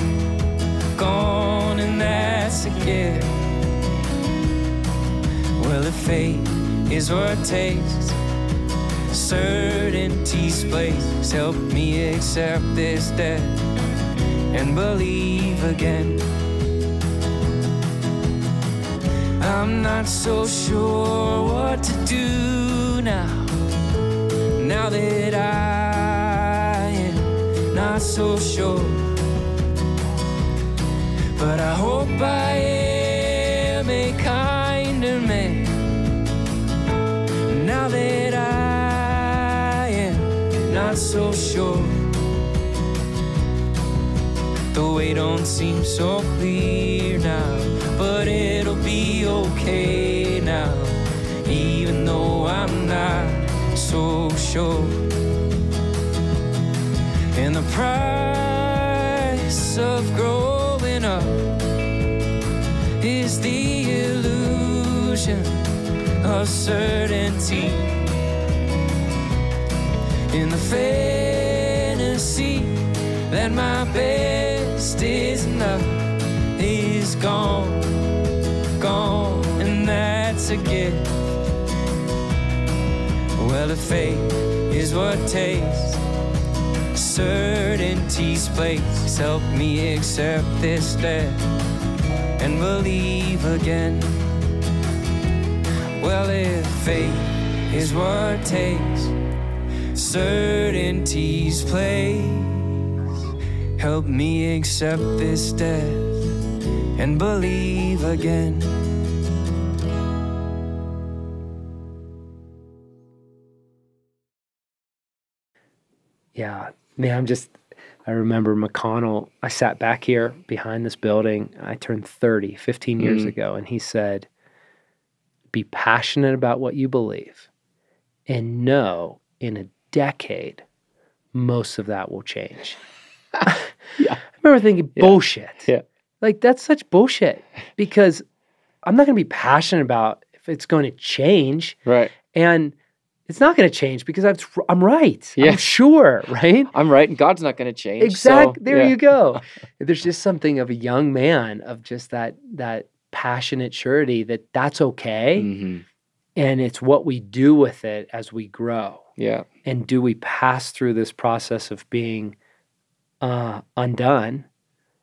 gone, and that's a gift. Well, if fate is what takes, certainty's place, help me accept this death and believe again. I'm not so sure what to do now. Now that I am not so sure. But I hope I am a kinder man. Now that I am not so sure. The way don't seem so clear now, but it'll be okay now, even though I'm not so sure. And the price of growing up is the illusion of certainty. In the fantasy that my best is enough is gone, gone, and that's a gift. Well, if fate is what takes, certainty's place, help me accept this death and believe again. Well, if fate is what takes, certainty's place. Help me accept this death and believe again. Yeah, man, I'm just, I remember McConnell. I sat back here behind this building. I turned 30 15 years Mm. ago, and he said, Be passionate about what you believe and know in a decade, most of that will change. Yeah. I remember thinking, bullshit. Yeah. Like, that's such bullshit because I'm not going to be passionate about if it's going to change. Right. And it's not going to change because I've, I'm right. Yeah. I'm sure, right? I'm right, and God's not going to change. Exactly. so, there yeah. you go. There's just something of a young man of just that that passionate surety that that's okay, Mhm. and it's what we do with it as we grow. Yeah. And do we pass through this process of being uh, undone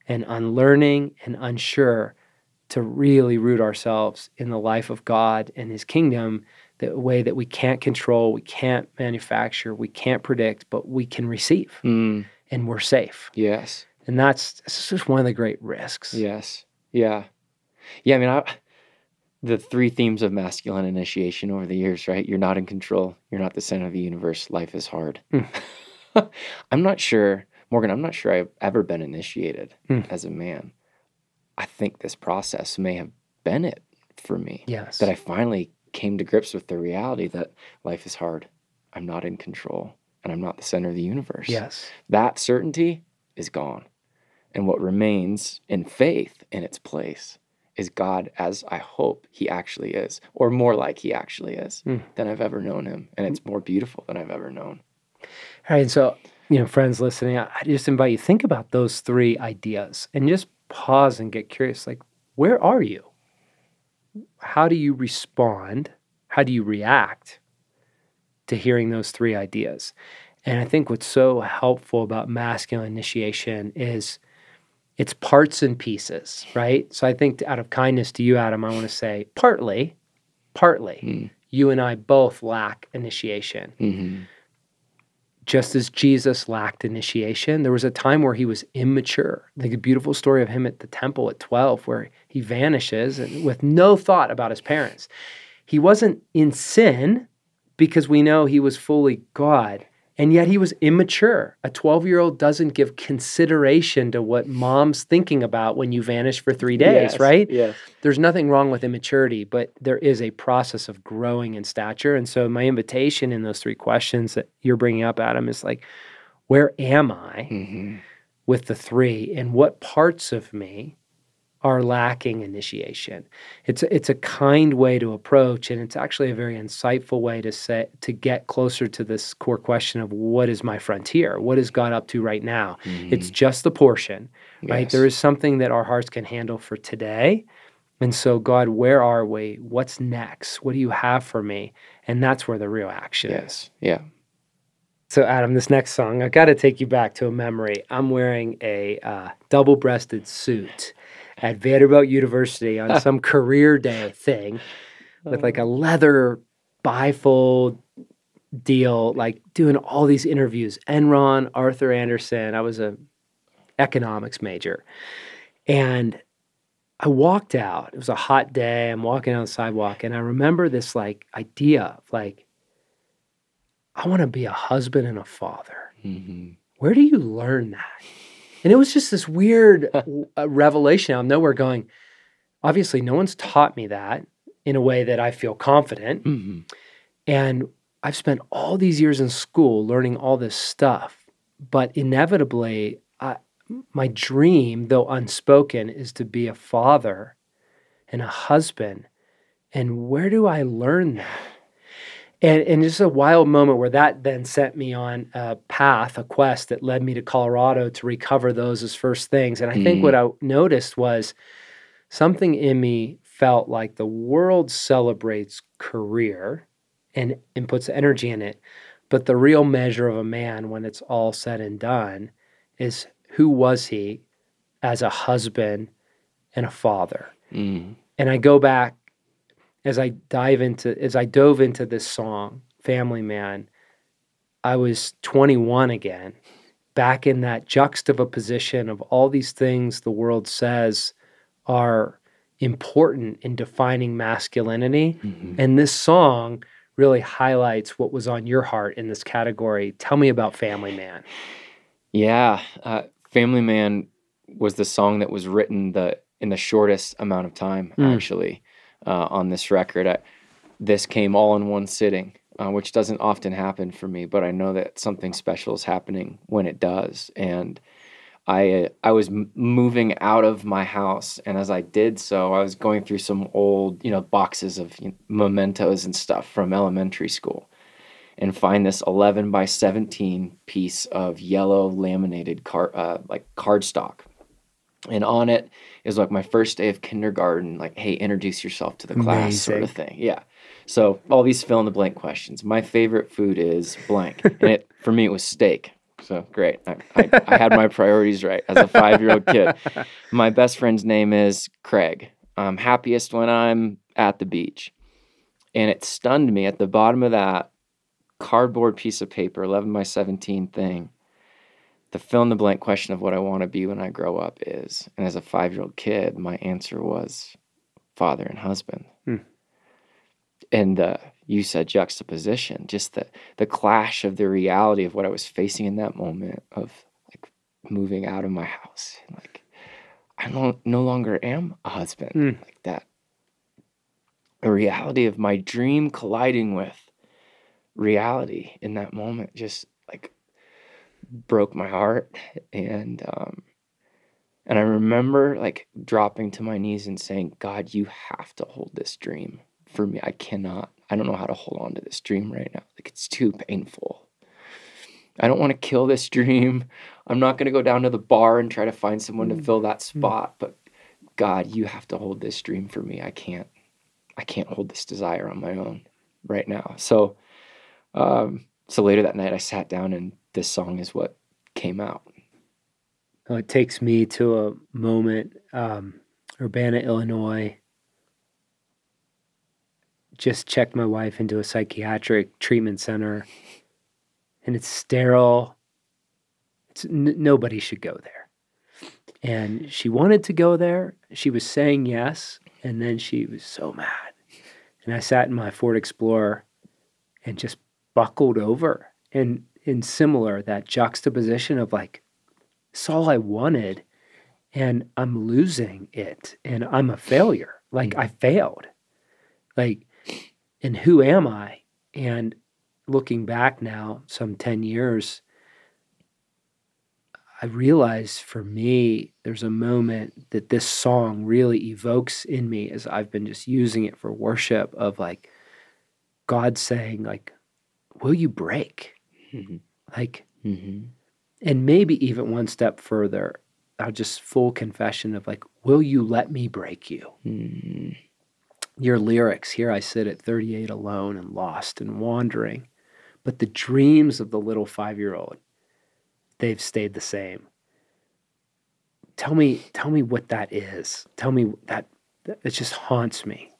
and unlearning and unsure to really root ourselves in the life of God and His kingdom, the way that we can't control, we can't manufacture, we can't predict, but we can receive, Mm, and we're safe. yes. And that's this is just one of the great risks. Yes. Yeah. Yeah. I mean, I, the three themes of masculine initiation over the years, right? You're not in control. You're not the center of the universe. Life is hard. Mm. I'm not sure Morgan, I'm not sure I've ever been initiated Hmm. as a man. I think this process may have been it for me. Yes. That I finally came to grips with the reality that life is hard. I'm not in control and I'm not the center of the universe. yes. That certainty is gone. And what remains in faith in its place is God as I hope he actually is, or more like he actually is Hmm. than I've ever known him. And it's more beautiful than I've ever known. All right. So, you know, friends listening, I just invite you think about those three ideas and just pause and get curious. Like, where are you? How do you respond? How do you react to hearing those three ideas? And I think what's so helpful about masculine initiation is it's parts and pieces, right? So I think out of kindness to you, Adam, I want to say partly, partly, Hmm. you and I both lack initiation Mm-hmm. Just as Jesus lacked initiation, there was a time where he was immature. Like a beautiful story of him at the temple at 12, where he vanishes and with no thought about his parents. He wasn't in sin because we know he was fully God, and yet he was immature. A 12 year old doesn't give consideration to what mom's thinking about when you vanish for three days, right? Yes. there's nothing wrong with immaturity, but there is a process of growing in stature. And so, my invitation in those three questions that you're bringing up, Adam, is like, where am I Mm-hmm. with the three, and what parts of me are lacking initiation? It's a, it's a kind way to approach, and it's actually a very insightful way to say to get closer to this core question of what is my frontier? What is God up to right now? It's just the portion right? Yes. There is something that our hearts can handle for today. And so, God, where are we? What's next? What do you have for me? And that's where the real action is. Yeah. So, Adam, this next song, I've got to take you back to a memory. I'm wearing a uh, double breasted suit at Vanderbilt University on some career day thing with like a leather bifold deal, like doing all these interviews. Enron, Arthur Andersen. I was a economics major. And I walked out. It was a hot day. I'm walking on the sidewalk and I remember this like idea of like, I want to be a husband and a father. Mm-hmm. Where do you learn that? And it was just this weird uh, revelation out of nowhere going, obviously, no one's taught me that in a way that I feel confident. Mm-hmm. And I've spent all these years in school learning all this stuff. But inevitably, I, my dream, though unspoken, is to be a father and a husband. And where do I learn that? And, and just a wild moment where that then sent me on a path, a quest that led me to Colorado to recover those as first things. And I think Mm. what I noticed was something in me felt like the world celebrates career and, and puts energy in it. But the real measure of a man, when it's all said and done, is who was he as a husband and a father? Mm-hmm. and I go back as I dive into as I dove into this song, Family Man, I was 21 again, back in that juxtaposition of all these things the world says are important in defining masculinity. Mm-hmm. And this song really highlights what was on your heart in this category. Tell me about Family Man. Yeah, uh, Family Man was the song that was written the in the shortest amount of time Mm. actually uh, on this record. I, this came all in one sitting, uh, which doesn't often happen for me, but I know that something special is happening when it does. And I uh, I was moving out of my house, and as I did so, I was going through some old you know boxes of you know, mementos and stuff from elementary school and find this 11 by 17 piece of yellow laminated card uh, like cardstock and on it is like my first day of kindergarten like hey introduce yourself to the class sort of thing. Yeah. So all these fill in the blank questions. My favorite food is blank and it for me it was steak. So great. I, I, I had my priorities right as a five year old kid. My best friend's name is craig. I'm happiest when i'm at the beach. And it stunned me at the bottom of that cardboard piece of paper, 11 by 17 thing, the fill in the blank question of what I want to be when I grow up is. And as a five year old kid, my answer was father and husband. Hmm. And the you said juxtaposition, just the, the clash of the reality of what I was facing in that moment of like moving out of my house. Like I no, no longer am a husband. Mm. Like that. The reality of my dream colliding with reality in that moment just broke my heart and um and I remember like dropping to my knees and saying, God, you have to hold this dream for me. I cannot, I don't know how to hold on to this dream right now. Like it's too painful. I don't want to kill this dream. I'm not going to go down to the bar and try to find someone to fill that spot. But God, you have to hold this dream for me. I can't, I can't hold this desire on my own right now. So, um, so later that night, I sat down and this song is what came out. Oh, it takes me to a moment, um, Urbana, Illinois. Just checked my wife into a psychiatric treatment center, and it's sterile. It's n- nobody should go there. And she wanted to go there. She was saying yes, and then she was so mad. And I sat in my Ford Explorer and just buckled over. And in similar, that juxtaposition of like, it's all I wanted, and I'm losing it, and I'm a failure. Like mm. I failed. Like, and who am I? And looking back now, some 10 years, I realize for me, there's a moment that this song really evokes in me as I've been just using it for worship of like God saying, like, will you break? Mhm. Like, Mm-hmm. and maybe even one step further, I'll just full confession of like, will you let me break you? Mm-hmm. Your lyrics, here I sit at 38 alone and lost and wandering. But the dreams of the little five year old, they've stayed the same. Tell me, tell me what that is. Tell me that that- it just haunts me.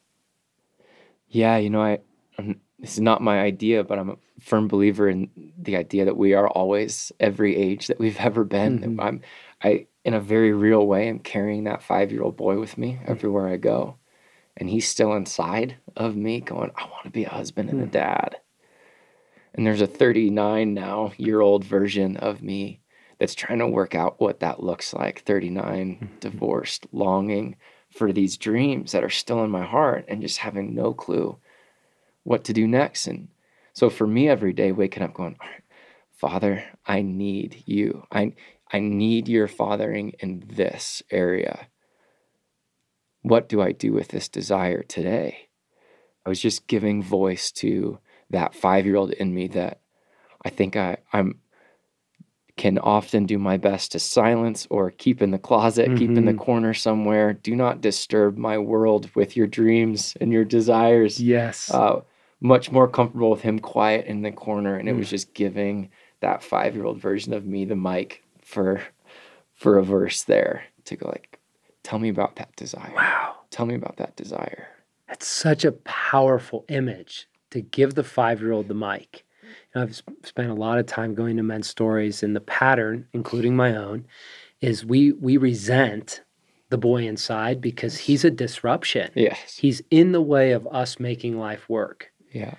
Yeah, you know, I I'm, this is not my idea, but I'm a firm believer in the idea that we are always every age that we've ever been. Mhm. I'm I in a very real way I'm carrying that 5-year-old boy with me everywhere I go. And he's still inside of me going, I want to be a husband and a Mm. dad. And there's a 39 now year old version of me that's trying to work out what that looks like 39 divorced longing for these dreams that are still in my heart and just having no clue what to do next and so for me every day waking up going "All right, father i need you i i need your fathering in this area what do i do with this desire today i was just giving voice to that 5-year-old in me that i think i i'm can often do my best to silence or keep in the closet, keep in the Mhm. corner somewhere. Do not disturb my world with your dreams and your desires. Yes. Uh, much more comfortable with him quiet in the corner, and it was mm. just giving that five-year-old version of me the mic for for a verse there to go like, tell me about that desire. wow. Tell me about that desire. That's such a powerful image to give the five year old the mic. Know, I've spent a lot of time going to men's stories, and the pattern, including my own, is we we resent the boy inside because he's a disruption. Yes. He's in the way of us making life work Yeah.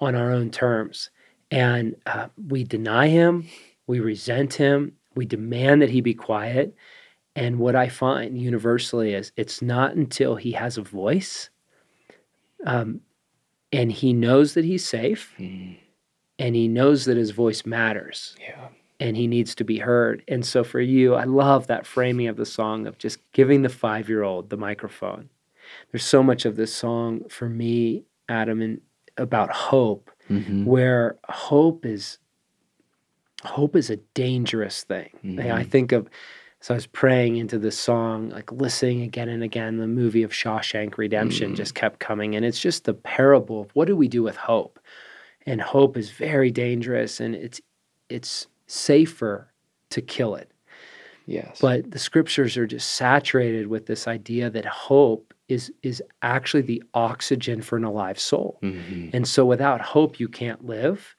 on our own terms, and uh, we deny him, we resent him, we demand that he be quiet. And what I find universally is it's not until he has a voice um, and he knows that he's safe Mm, and he knows that his voice matters yeah. and he needs to be heard. And so for you, I love that framing of the song of just giving the five year old the microphone. There's so much of this song for me, Adam, and about hope, Mhm. where hope is hope is a dangerous thing. And I think of so I was praying into this song, like listening again and again. The movie of Shawshank Redemption Mm. just kept coming, and it's just the parable of what do we do with hope, and hope is very dangerous, and it's it's safer to kill it. Yes. But the scriptures are just saturated with this idea that hope is is actually the oxygen for an alive soul. Mhm. And so without hope, you can't live.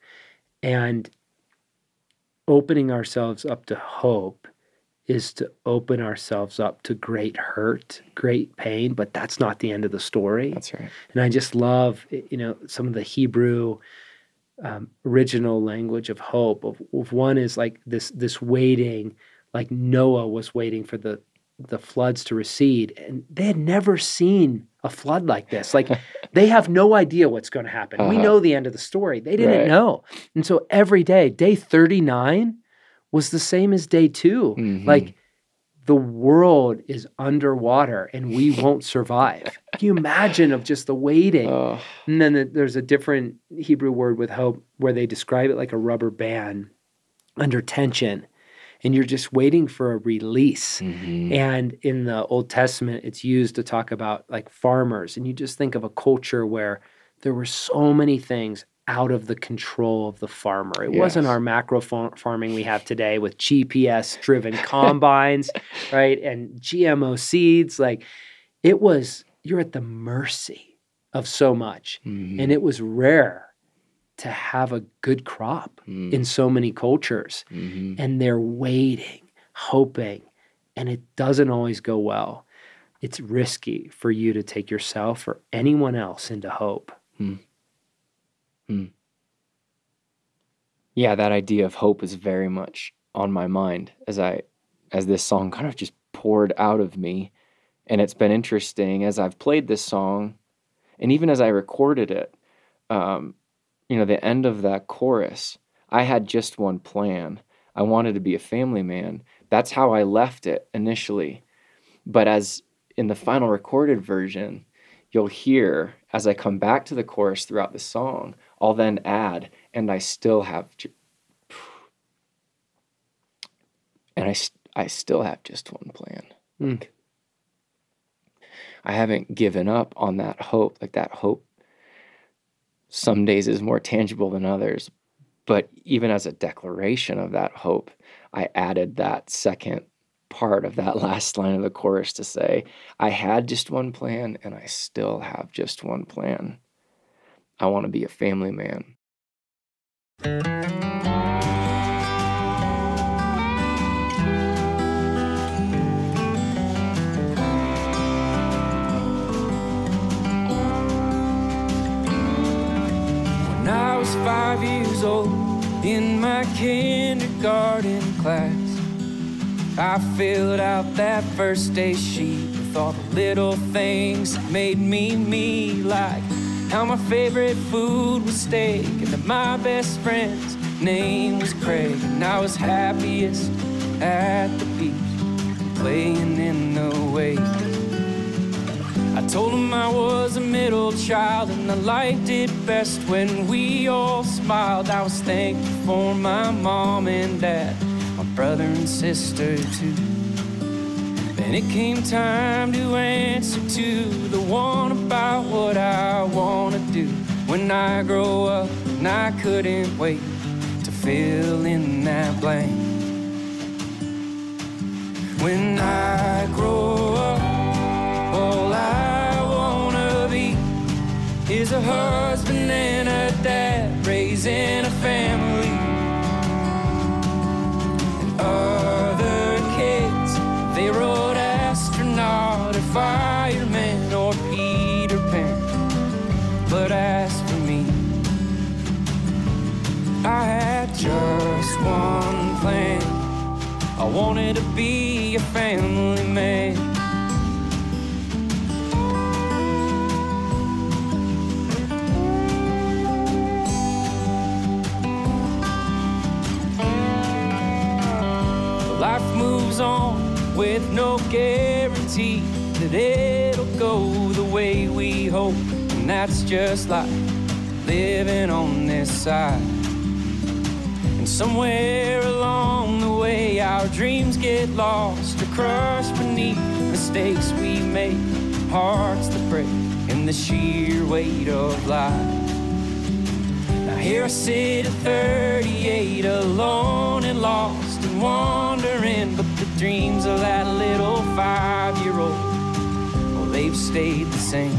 And opening ourselves up to hope is to open ourselves up to great hurt, great pain, but that's not the end of the story. That's right. And I just love, you know, some of the Hebrew um, original language of hope. Of, of one is like this this waiting, like Noah was waiting for the the floods to recede and they had never seen a flood like this like they have no idea what's going to happen we Uh-huh. know the end of the story they didn't Right. know and so every day day 39 was the same as day 2 Mhm. like the world is underwater and we won't survive can you imagine of just the waiting Oh, and then the- there's a different Hebrew word with hope where they describe it like a rubber band under tension. And you're just waiting for a release. mhm. And in the Old Testament, it's used to talk about like farmers. And you just think of a culture where there were so many things out of the control of the farmer. It wasn't our macro far- farming we have today with GPS driven combines, right? And GMO seeds. Like it was, you're at the mercy of so much. Mhm. And it was rare to have a good crop Mm. in so many cultures. Mhm. And they're waiting, hoping, and it doesn't always go well. It's risky for you to take yourself or anyone else into hope. yeah, that idea of hope is very much on my mind as I as this song kind of just poured out of me. And it's been interesting as I've played this song, and even as I recorded it, um, you know, the end of that chorus, I had just one plan. I wanted to be a family man. That's how I left it initially. But as in the final recorded version, you'll hear as I come back to the chorus throughout the song, I'll then add, and I still have, ju- and I, I still have just one plan. Mm. I haven't given up on that hope. Like that hope some days is more tangible than others. But even as a declaration of that hope, I added that second part of that last line of the chorus to say, I had just one plan and I still have just one plan. I want to be a family man. I was five years old, in my kindergarten class, I filled out that first day sheet with all the little things that made me me, like how my favorite food was steak, and that my best friend's name was Craig, and I was happiest at the beach, playing in the waves. I told him I was a middle child and I liked it best when we all smiled. I was thankful for my mom and dad, my brother and sister too. Then it came time to answer to the one about what I want to do when I grow up, and I couldn't wait to fill in that blank. When I grow up, is a husband and a dad raising a family. And other kids, they wrote astronaut or fireman or Peter Pan. But as for me, I had just one plan. I wanted to be a family man. Life moves on with no guarantee that it'll go the way we hope. And that's just like living on this side. And somewhere along the way, our dreams get lost or crushed beneath mistakes we make, hearts that break in the sheer weight of life. Now here I sit at 38, alone and lost wandering, but the dreams of that little five-year-old, well, they've stayed the same.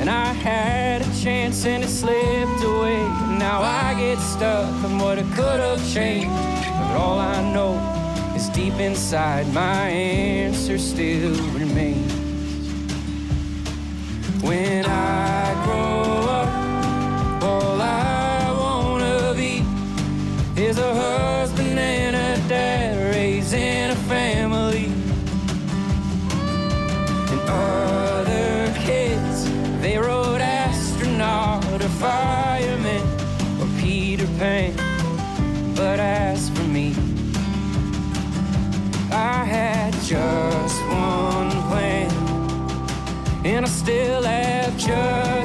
And I had a chance and it slipped away. Now I get stuck on what I could have changed. But all I know is deep inside my answer still remains. When I grow up, all I wanna be is a other kids. They rode astronaut a fireman or Peter Pan. But as for me, I had just one plan, and I still have just.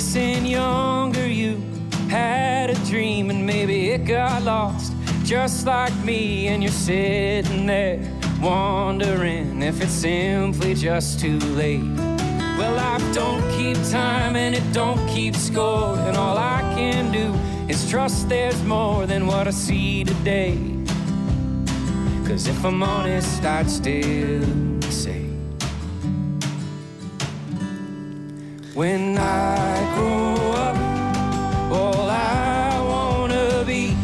Guessing younger you had a dream and maybe it got lost, just like me. And you're sitting there wondering if it's simply just too late. Well, life don't keep time and it don't keep score, and all I can do is trust there's more than what I see today. Cause if I'm honest, I'd still say, When I grow up, all I wanna be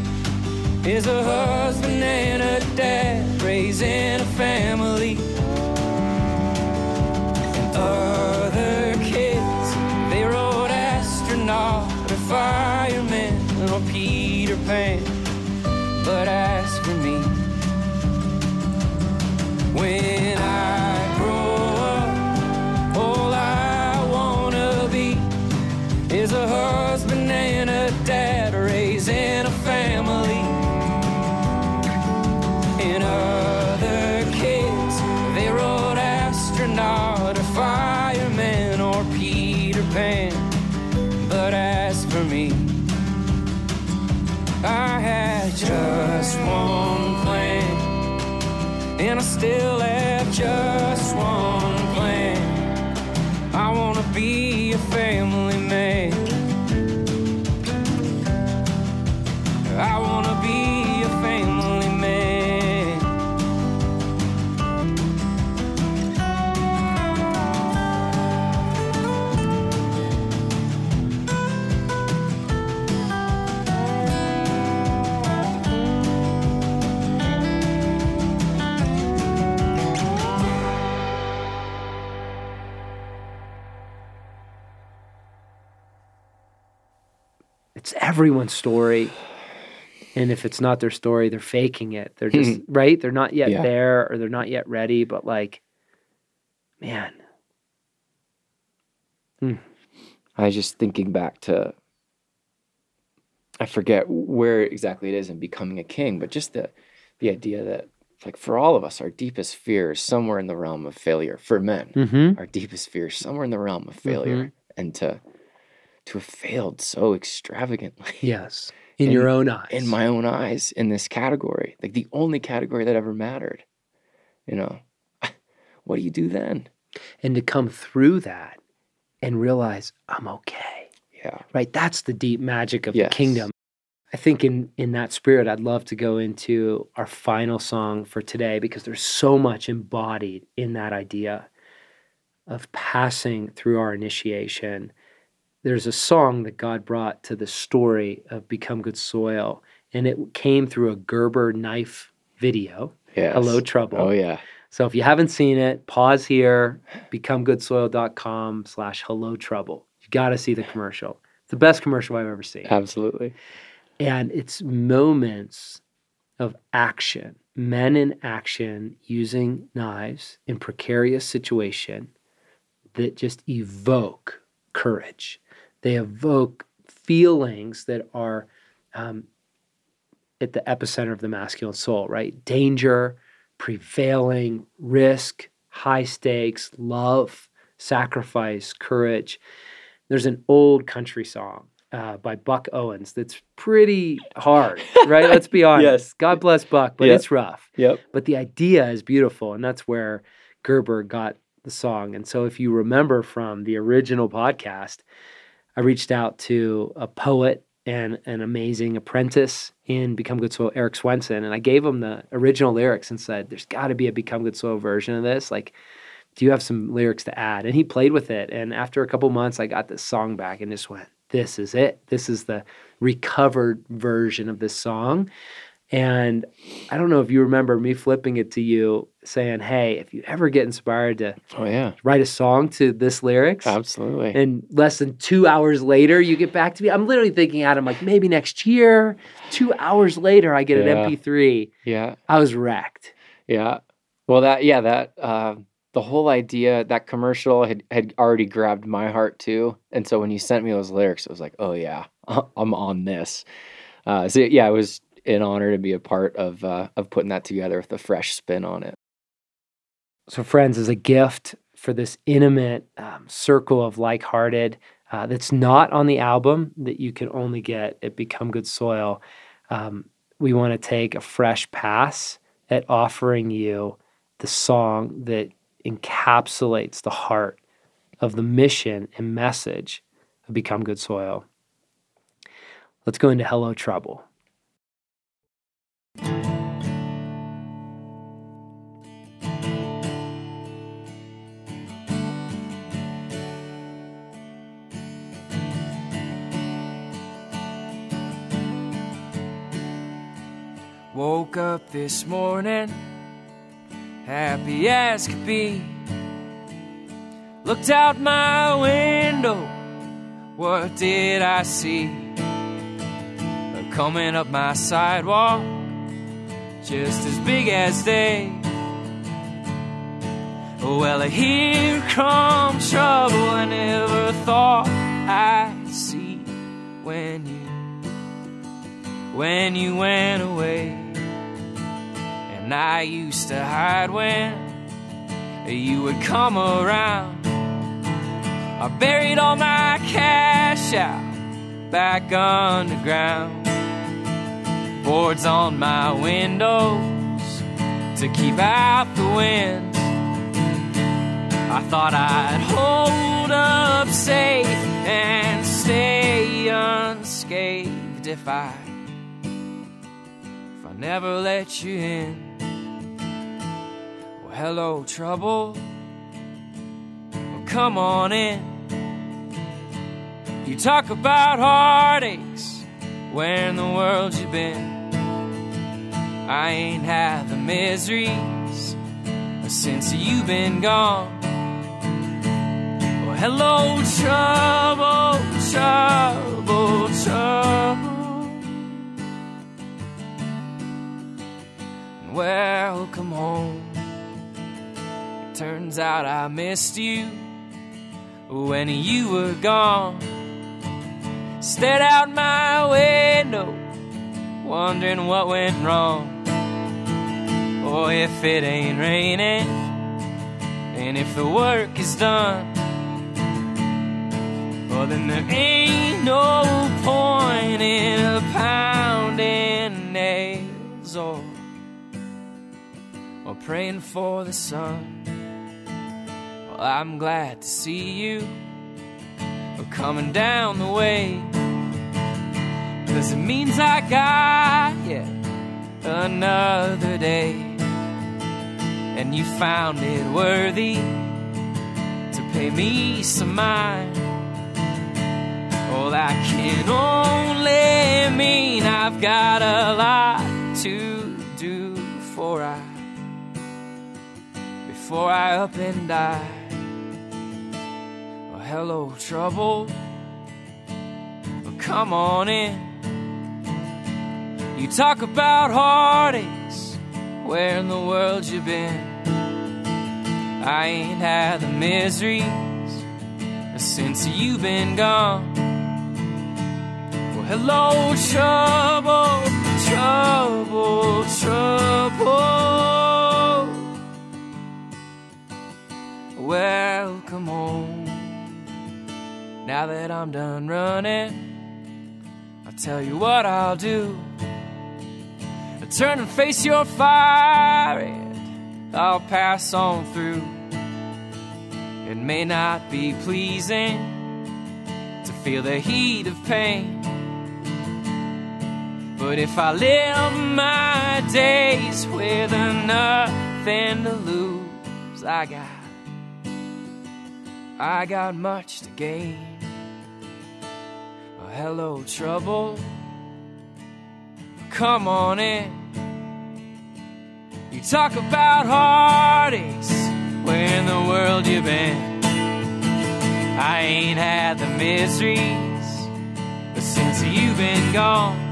is a husband and a dad raising a family. And other kids, they wrote astronaut or fireman or Peter Pan. But as for me, when I me, I had just one plan. And I still have just one plan. I wanna be a family everyone's story. And if it's not their story, they're faking it. They're just hmm. right. They're not yet Yeah. there, or they're not yet ready. But like, man, hmm. I was just thinking back to I forget where exactly it is in becoming a king, but just the the idea that like for all of us, our deepest fear is somewhere in the realm of failure. For men, mm-hmm. our deepest fear is somewhere in the realm of failure. Mm-hmm. And to to have failed so extravagantly yes, in In- your own eyes, in my own eyes in this category, like the only category that ever mattered. You know, what do you do then? and to come through that and realize I'm okay. Yeah. right that's the deep magic of Yes. the kingdom i think in in that spirit i'd love to go into our final song for today because there's so much embodied in that idea of passing through our initiation there's a song that god brought to the story of become good soil and it came through a gerber knife video Yes. hello trouble Oh yeah. so if you haven't seen it, pause here, becomegoodsoil.com slash hello trouble. You got to see the commercial. It's the best commercial I've ever seen. Absolutely. And it's moments of action, men in action using knives in precarious situation that just evoke courage. They evoke feelings that are um, at the epicenter of the masculine soul, right? Danger, prevailing, risk, high stakes, love, sacrifice, courage. There's an old country song uh, by Buck Owens that's pretty hard, right? Let's be honest. Yes. God bless Buck, but Yeah. it's rough. Yep. But the idea is beautiful, and that's where Gerber got the song. And so, if you remember from the original podcast, I reached out to a poet and an amazing apprentice in Become Good Soil, Eric Swenson, and I gave him the original lyrics and said, "There's got to be a Become Good Soil version of this. Like, do you have some lyrics to add?" And he played with it, and after a couple months, I got this song back and just went, "This is it. This is the recovered version of this song." And I don't know if you remember me flipping it to you saying, Hey, if you ever get inspired to Oh yeah. write a song to this lyrics, Absolutely. and less than two hours later, you get back to me. I'm literally thinking, Adam, like maybe next year. Two hours later, I get Yeah. an MP3. yeah. I was wrecked. Yeah. Well, that yeah that uh, the whole idea that commercial had had already grabbed my heart too, and so when you sent me those lyrics, it was like, oh yeah, I'm on this. Uh, so yeah, it was an honor to be a part of uh, of putting that together with a fresh spin on it. So, friends, as a gift for this intimate um, circle of like hearted, uh, that's not on the album that you can only get at Become Good Soil. Um, we want to take a fresh pass at offering you the song that encapsulates the heart of the mission and message of Become Good Soil. Let's go into Hello Trouble. Woke up this morning, happy as could be. Looked out my window, what did I see? Coming up my sidewalk, just as big as day. Well, here comes trouble I never thought I'd see when you when you went away. And I used to hide when you would come around. I buried all my cash out back underground. Boards on my windows to keep out the wind. I thought I'd hold up safe and stay unscathed if I if I never let you in. Well, hello, trouble. Well, come on in. You talk about heartaches, where in the world you been? I ain't had the miseries since you've been gone. Well, hello, trouble, trouble, trouble. Welcome home. Turns out I missed you when you were gone. Stared out my window, wondering what went wrong. Or if it ain't raining, and if the work is done, well, then there ain't no point in pounding nails or, or praying for the sun. Well, I'm glad to see you coming down the way. Cause it means I got yet another day. And you found it worthy to pay me some mind. Well, that can only mean I've got a lot to do before I before I up and die. Well, hello, trouble. Well, come on in. You talk about heartaches, where in the world you been? I ain't had the miseries since you've been gone. Well, hello, trouble, trouble, trouble. Welcome home. Now that I'm done running, I'll tell you what I'll do. I'll turn and face your fire, and I'll pass on through. It may not be pleasing to feel the heat of pain. But if I live my days with nothing to lose, I got, I got much to gain. Hello, trouble. Come on in. You talk about heartaches, where in the world you been? I ain't had the miseries but since you've been gone.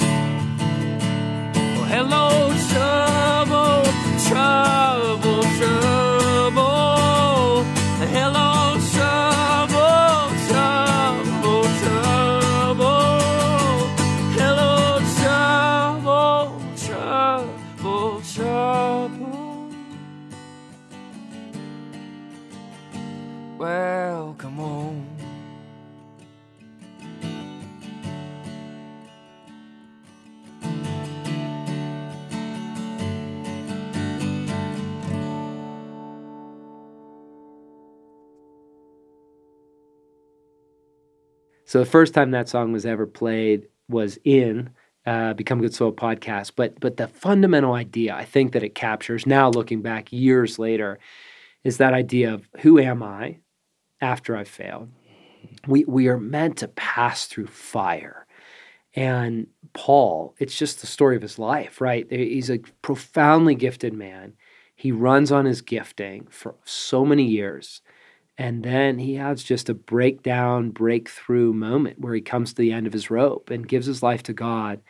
So the first time that song was ever played was in uh, Become Good Soil podcast. But but the fundamental idea I think that it captures now, looking back years later, is that idea of who am I after I've failed. We we are meant to pass through fire. And Paul, it's just the story of his life, right? He's a profoundly gifted man. He runs on his gifting for so many years. And then he has just a breakdown, breakthrough moment where he comes to the end of his rope and gives his life to God.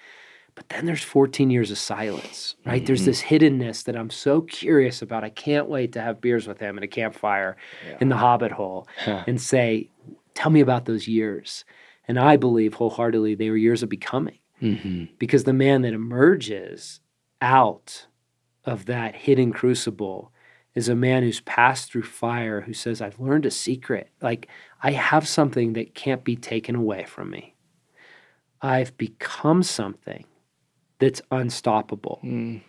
But then there's 14 years of silence, right? Mm-hmm. There's this hiddenness that I'm so curious about. I can't wait to have beers with him at a campfire yeah. in the Hobbit hole and say, Tell me about those years. And I believe wholeheartedly they were years of becoming. Mm-hmm. Because the man that emerges out of that hidden crucible is a man who's passed through fire who says, I've learned a secret. Like, I have something that can't be taken away from me. I've become something that's unstoppable. Mm.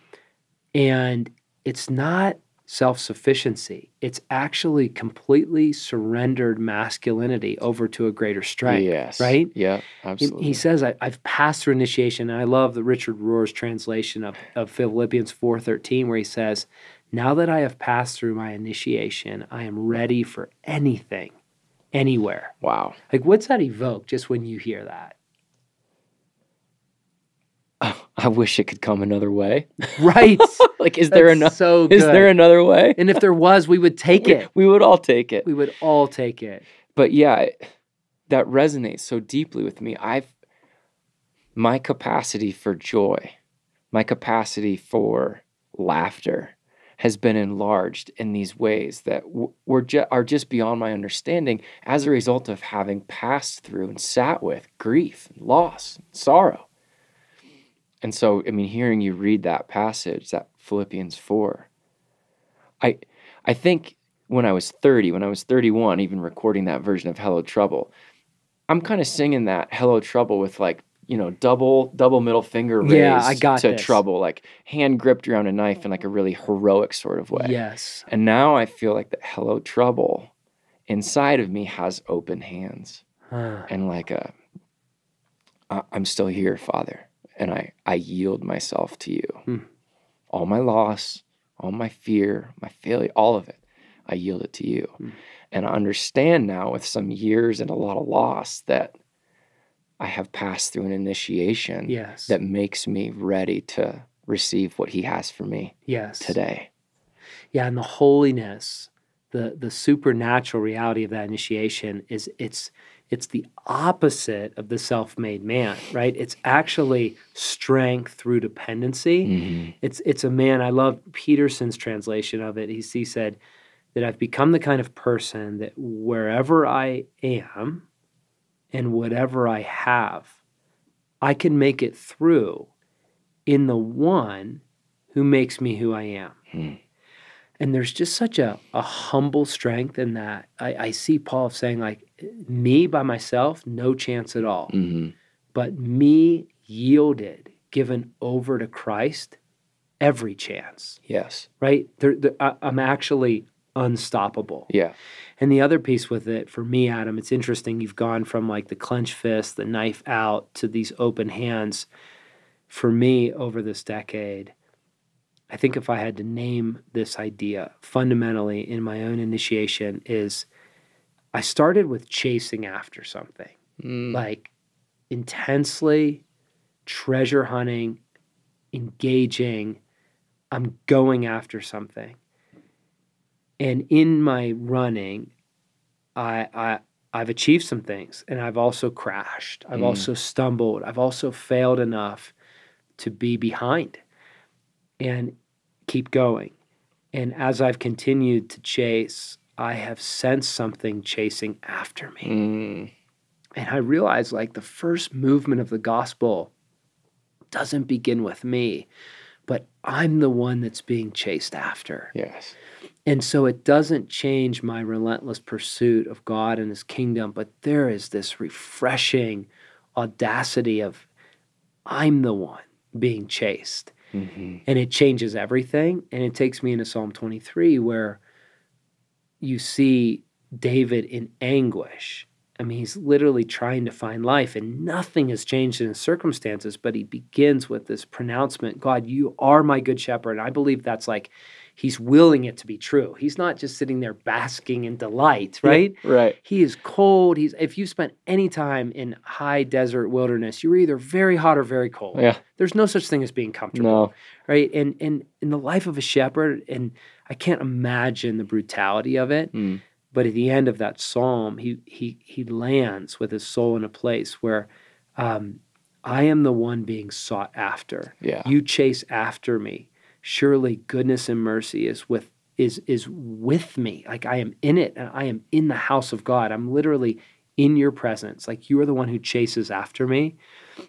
And it's not self sufficiency. It's actually completely surrendered masculinity over to a greater strength. Yes. Right? Yeah, absolutely. He, he says, I, have passed through initiation. And I love the Richard Rohr's translation of, of Philippians 4.13 where he says, now that I have passed through my initiation, I am ready for anything, anywhere. Wow. Like, what's that evoke just when you hear that? Oh, I wish it could come another way. Right. like, is there another? So is there another way? And if there was, we would take it. We would all take it. We would all take it. But yeah, that resonates so deeply with me. I've my capacity for joy, my capacity for laughter has been enlarged in these ways that were ju- are just beyond my understanding as a result of having passed through and sat with grief, and loss, and sorrow. And so, I mean, hearing you read that passage, that Philippians 4, I, I think when I was 30, when I was 31, even recording that version of Hello Trouble, I'm kind of singing that Hello Trouble with like, you know, double double middle finger raised yeah, I got to this. trouble, like hand gripped around a knife in like a really heroic sort of way. Yes. And now I feel like the Hello Trouble inside of me has open hands huh. and like a, I'm still here, Father and I, I yield myself to you. Hmm. All my loss, all my fear, my failure, all of it, I yield it to you. Hmm. And I understand now with some years and a lot of loss that I have passed through an initiation yes. that makes me ready to receive what he has for me yes. today. Yeah, and the holiness, the the supernatural reality of that initiation is it's it's the opposite of the self-made man right it's actually strength through dependency mm-hmm. it's it's a man i love peterson's translation of it he, he said that i've become the kind of person that wherever i am and whatever i have i can make it through in the one who makes me who i am mm. And there's just such a, a humble strength in that. I, I see Paul saying, like, me by myself, no chance at all. Mm-hmm. But me yielded, given over to Christ, every chance. Yes. Right? There, I, I'm actually unstoppable. Yeah. And the other piece with it, for me, Adam, it's interesting. You've gone from like the clenched fist, the knife out, to these open hands. For me, over this decade, I think if I had to name this idea fundamentally in my own initiation is I started with chasing after something. Mm. Like intensely treasure hunting, engaging, I'm going after something. And in my running, I, I I've achieved some things and I've also crashed. I've mm. also stumbled. I've also failed enough to be behind and keep going. And as I've continued to chase, I have sensed something chasing after me. Mm. And I realized like the first movement of the gospel doesn't begin with me, but I'm the one that's being chased after. Yes. And so it doesn't change my relentless pursuit of God and his kingdom, but there is this refreshing audacity of I'm the one being chased. Mm-hmm. And it changes everything. And it takes me into Psalm 23, where you see David in anguish I mean, he's literally trying to find life and nothing has changed in his circumstances, but he begins with this pronouncement God, you are my good shepherd. And I believe that's like he's willing it to be true. He's not just sitting there basking in delight, right? right. He is cold. He's if you spent any time in high desert wilderness, you were either very hot or very cold. Yeah. There's no such thing as being comfortable No. right? And and in the life of a shepherd, and I can't imagine the brutality of it. Mm. But at the end of that psalm, he he he lands with his soul in a place where um, I am the one being sought after. Yeah. You chase after me. Surely goodness and mercy is with is is with me. Like I am in it, and I am in the house of God. I'm literally in your presence. Like you are the one who chases after me.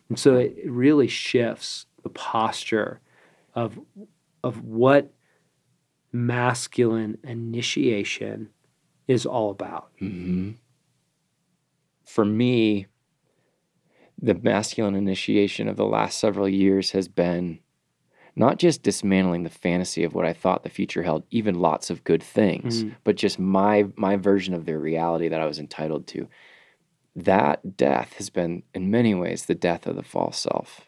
And so it really shifts the posture of of what masculine initiation is all about. hmm For me, the masculine initiation of the last several years has been not just dismantling the fantasy of what I thought the future held, even lots of good things, Mhm. but just my my version of the reality that I was entitled to. That death has been, in many ways, the death of the false self.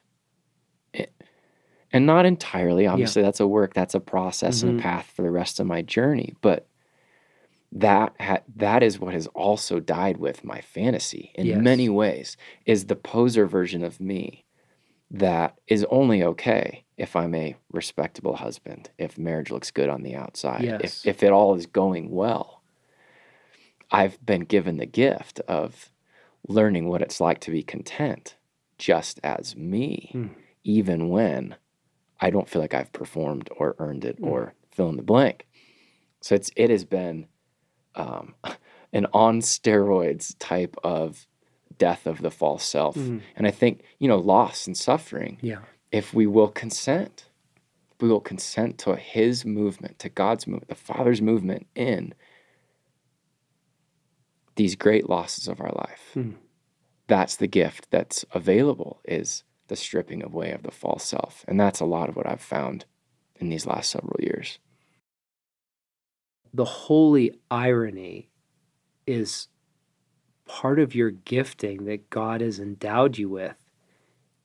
It- and not entirely. Obviously, that's a work, that's a process and Mhm. a path for the rest of my journey. But that ha- that is what has also died with my fantasy in Yes. many ways is the poser version of me that is only okay if I'm a respectable husband, if marriage looks good on the outside, Yes. if if it all is going well. I've been given the gift of learning what it's like to be content just as me, Mm. even when I don't feel like I've performed or earned it Mm. or fill in the blank. So it's it has been um, an on steroids type of death of the false self. Mhm. And I think, you know, loss and suffering, Yeah. if we will consent, we will consent to his movement, to God's movement, the Father's movement in these great losses of our life. Hmm. That's the gift that's available is the stripping away of the false self. And that's a lot of what I've found in these last several years. the holy irony is part of your gifting that God has endowed you with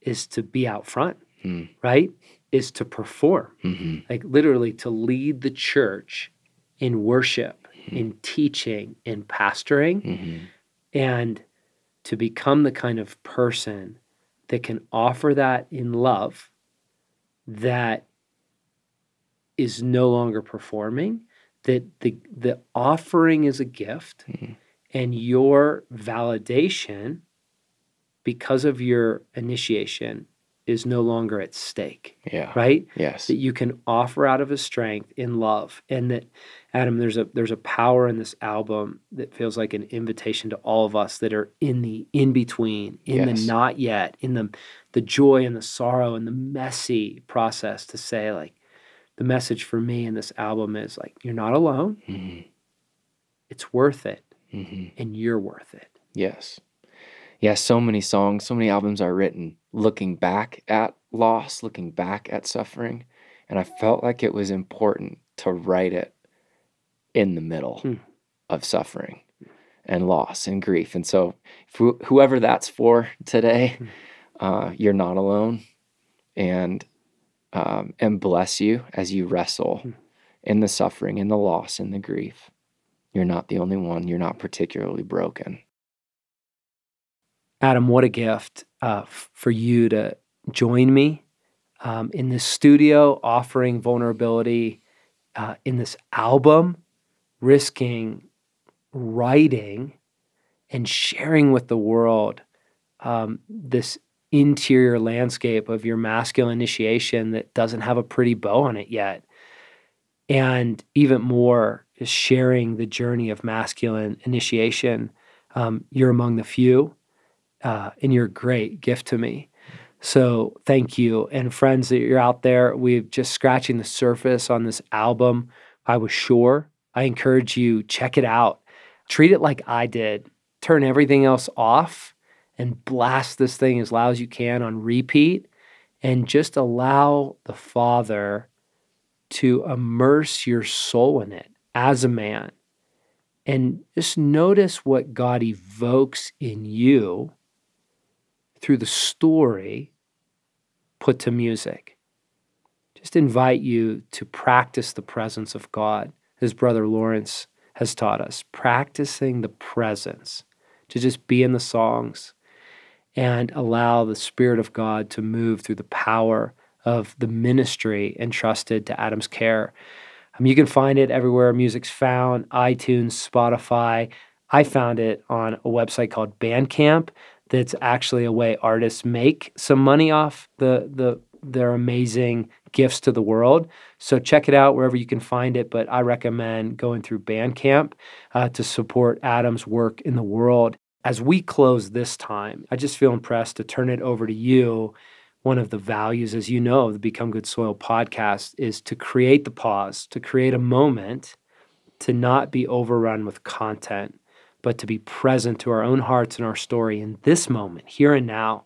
is to be out front, Mm. right? Is to perform, hmm like literally to lead the church in worship, in teaching, in pastoring, hmm and to become the kind of person that can offer that in love that is no longer performing that the the offering is a gift Mhm. And your validation because of your initiation is no longer at stake Yeah. right Yes. that you can offer out of a strength in love and that adam there's a there's a power in this album that feels like an invitation to all of us that are in the in between in Yes. the not yet in the the joy and the sorrow and the messy process to say like the message for me in this album is like you're not alone hmm it's worth it hmm and you're worth it Yes. Yeah, so many songs, so many albums are written looking back at loss, looking back at suffering. And I felt like it was important to write it in the middle Hmm. of suffering and loss and grief. And so, wh- whoever that's for today, Hmm. uh, you're not alone. And um, and bless you as you wrestle Hmm. in the suffering, in the loss, in the grief. You're not the only one. You're not particularly broken. Adam, what a gift uh, for you to join me um, in this studio, offering vulnerability uh, in this album, risking writing and sharing with the world um, this interior landscape of your masculine initiation that doesn't have a pretty bow on it yet. And even more, is sharing the journey of masculine initiation. Um, you're among the few uh, and you're a great gift to me. So thank you. And friends that you're out there, we're just scratching the surface on this album. I was sure. I encourage you, check it out. Treat it like I did. Turn everything else off and blast this thing as loud as you can on repeat and just allow the Father to immerse your soul in it as a man and just notice what God evokes in you through the story put to music. Just invite you to practice the presence of God, as Brother Lawrence has taught us, practicing the presence, to just be in the songs and allow the Spirit of God to move through the power of the ministry entrusted to Adam's care. Um, you can find it everywhere music's found iTunes, Spotify. I found it on a website called Bandcamp that's actually a way artists make some money off the, the their amazing gifts to the world. So check it out wherever you can find it. But I recommend going through Bandcamp uh, to support Adam's work in the world. As we close this time, I just feel impressed to turn it over to you one of the values, as you know, of the Become Good Soil podcast is to create the pause, to create a moment, to not be overrun with content, but to be present to our own hearts and our story in this moment, here and now,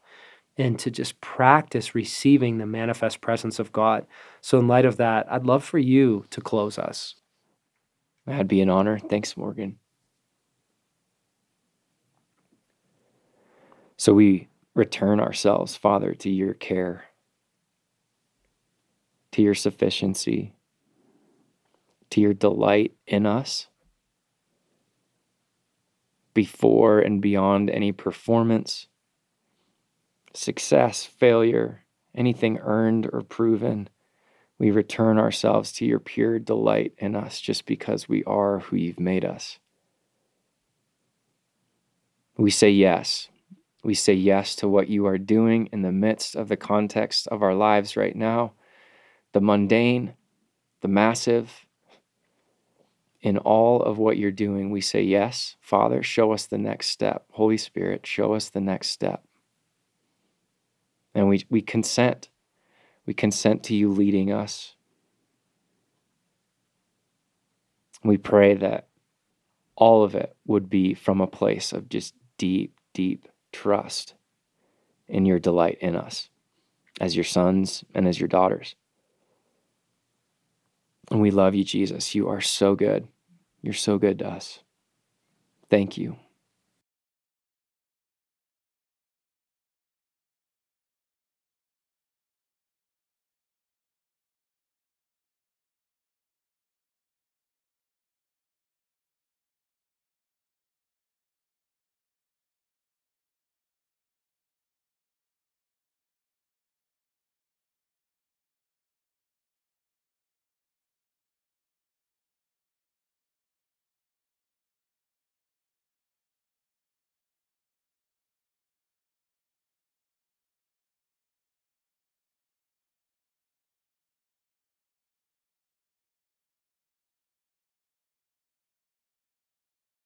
and to just practice receiving the manifest presence of God. So, in light of that, I'd love for you to close us. That'd be an honor. Thanks, Morgan. So, we return ourselves, Father, to your care, to your sufficiency, to your delight in us before and beyond any performance, success, failure, anything earned or proven. We return ourselves to your pure delight in us just because we are who you've made us. We say yes we say yes to what you are doing in the midst of the context of our lives right now, the mundane, the massive. In all of what you're doing, we say, Yes, Father, show us the next step. Holy Spirit, show us the next step. And we, we consent. We consent to you leading us. We pray that all of it would be from a place of just deep, deep trust in your delight in us as your sons and as your daughters. And we love you, Jesus. You are so good. You're so good to us. Thank you.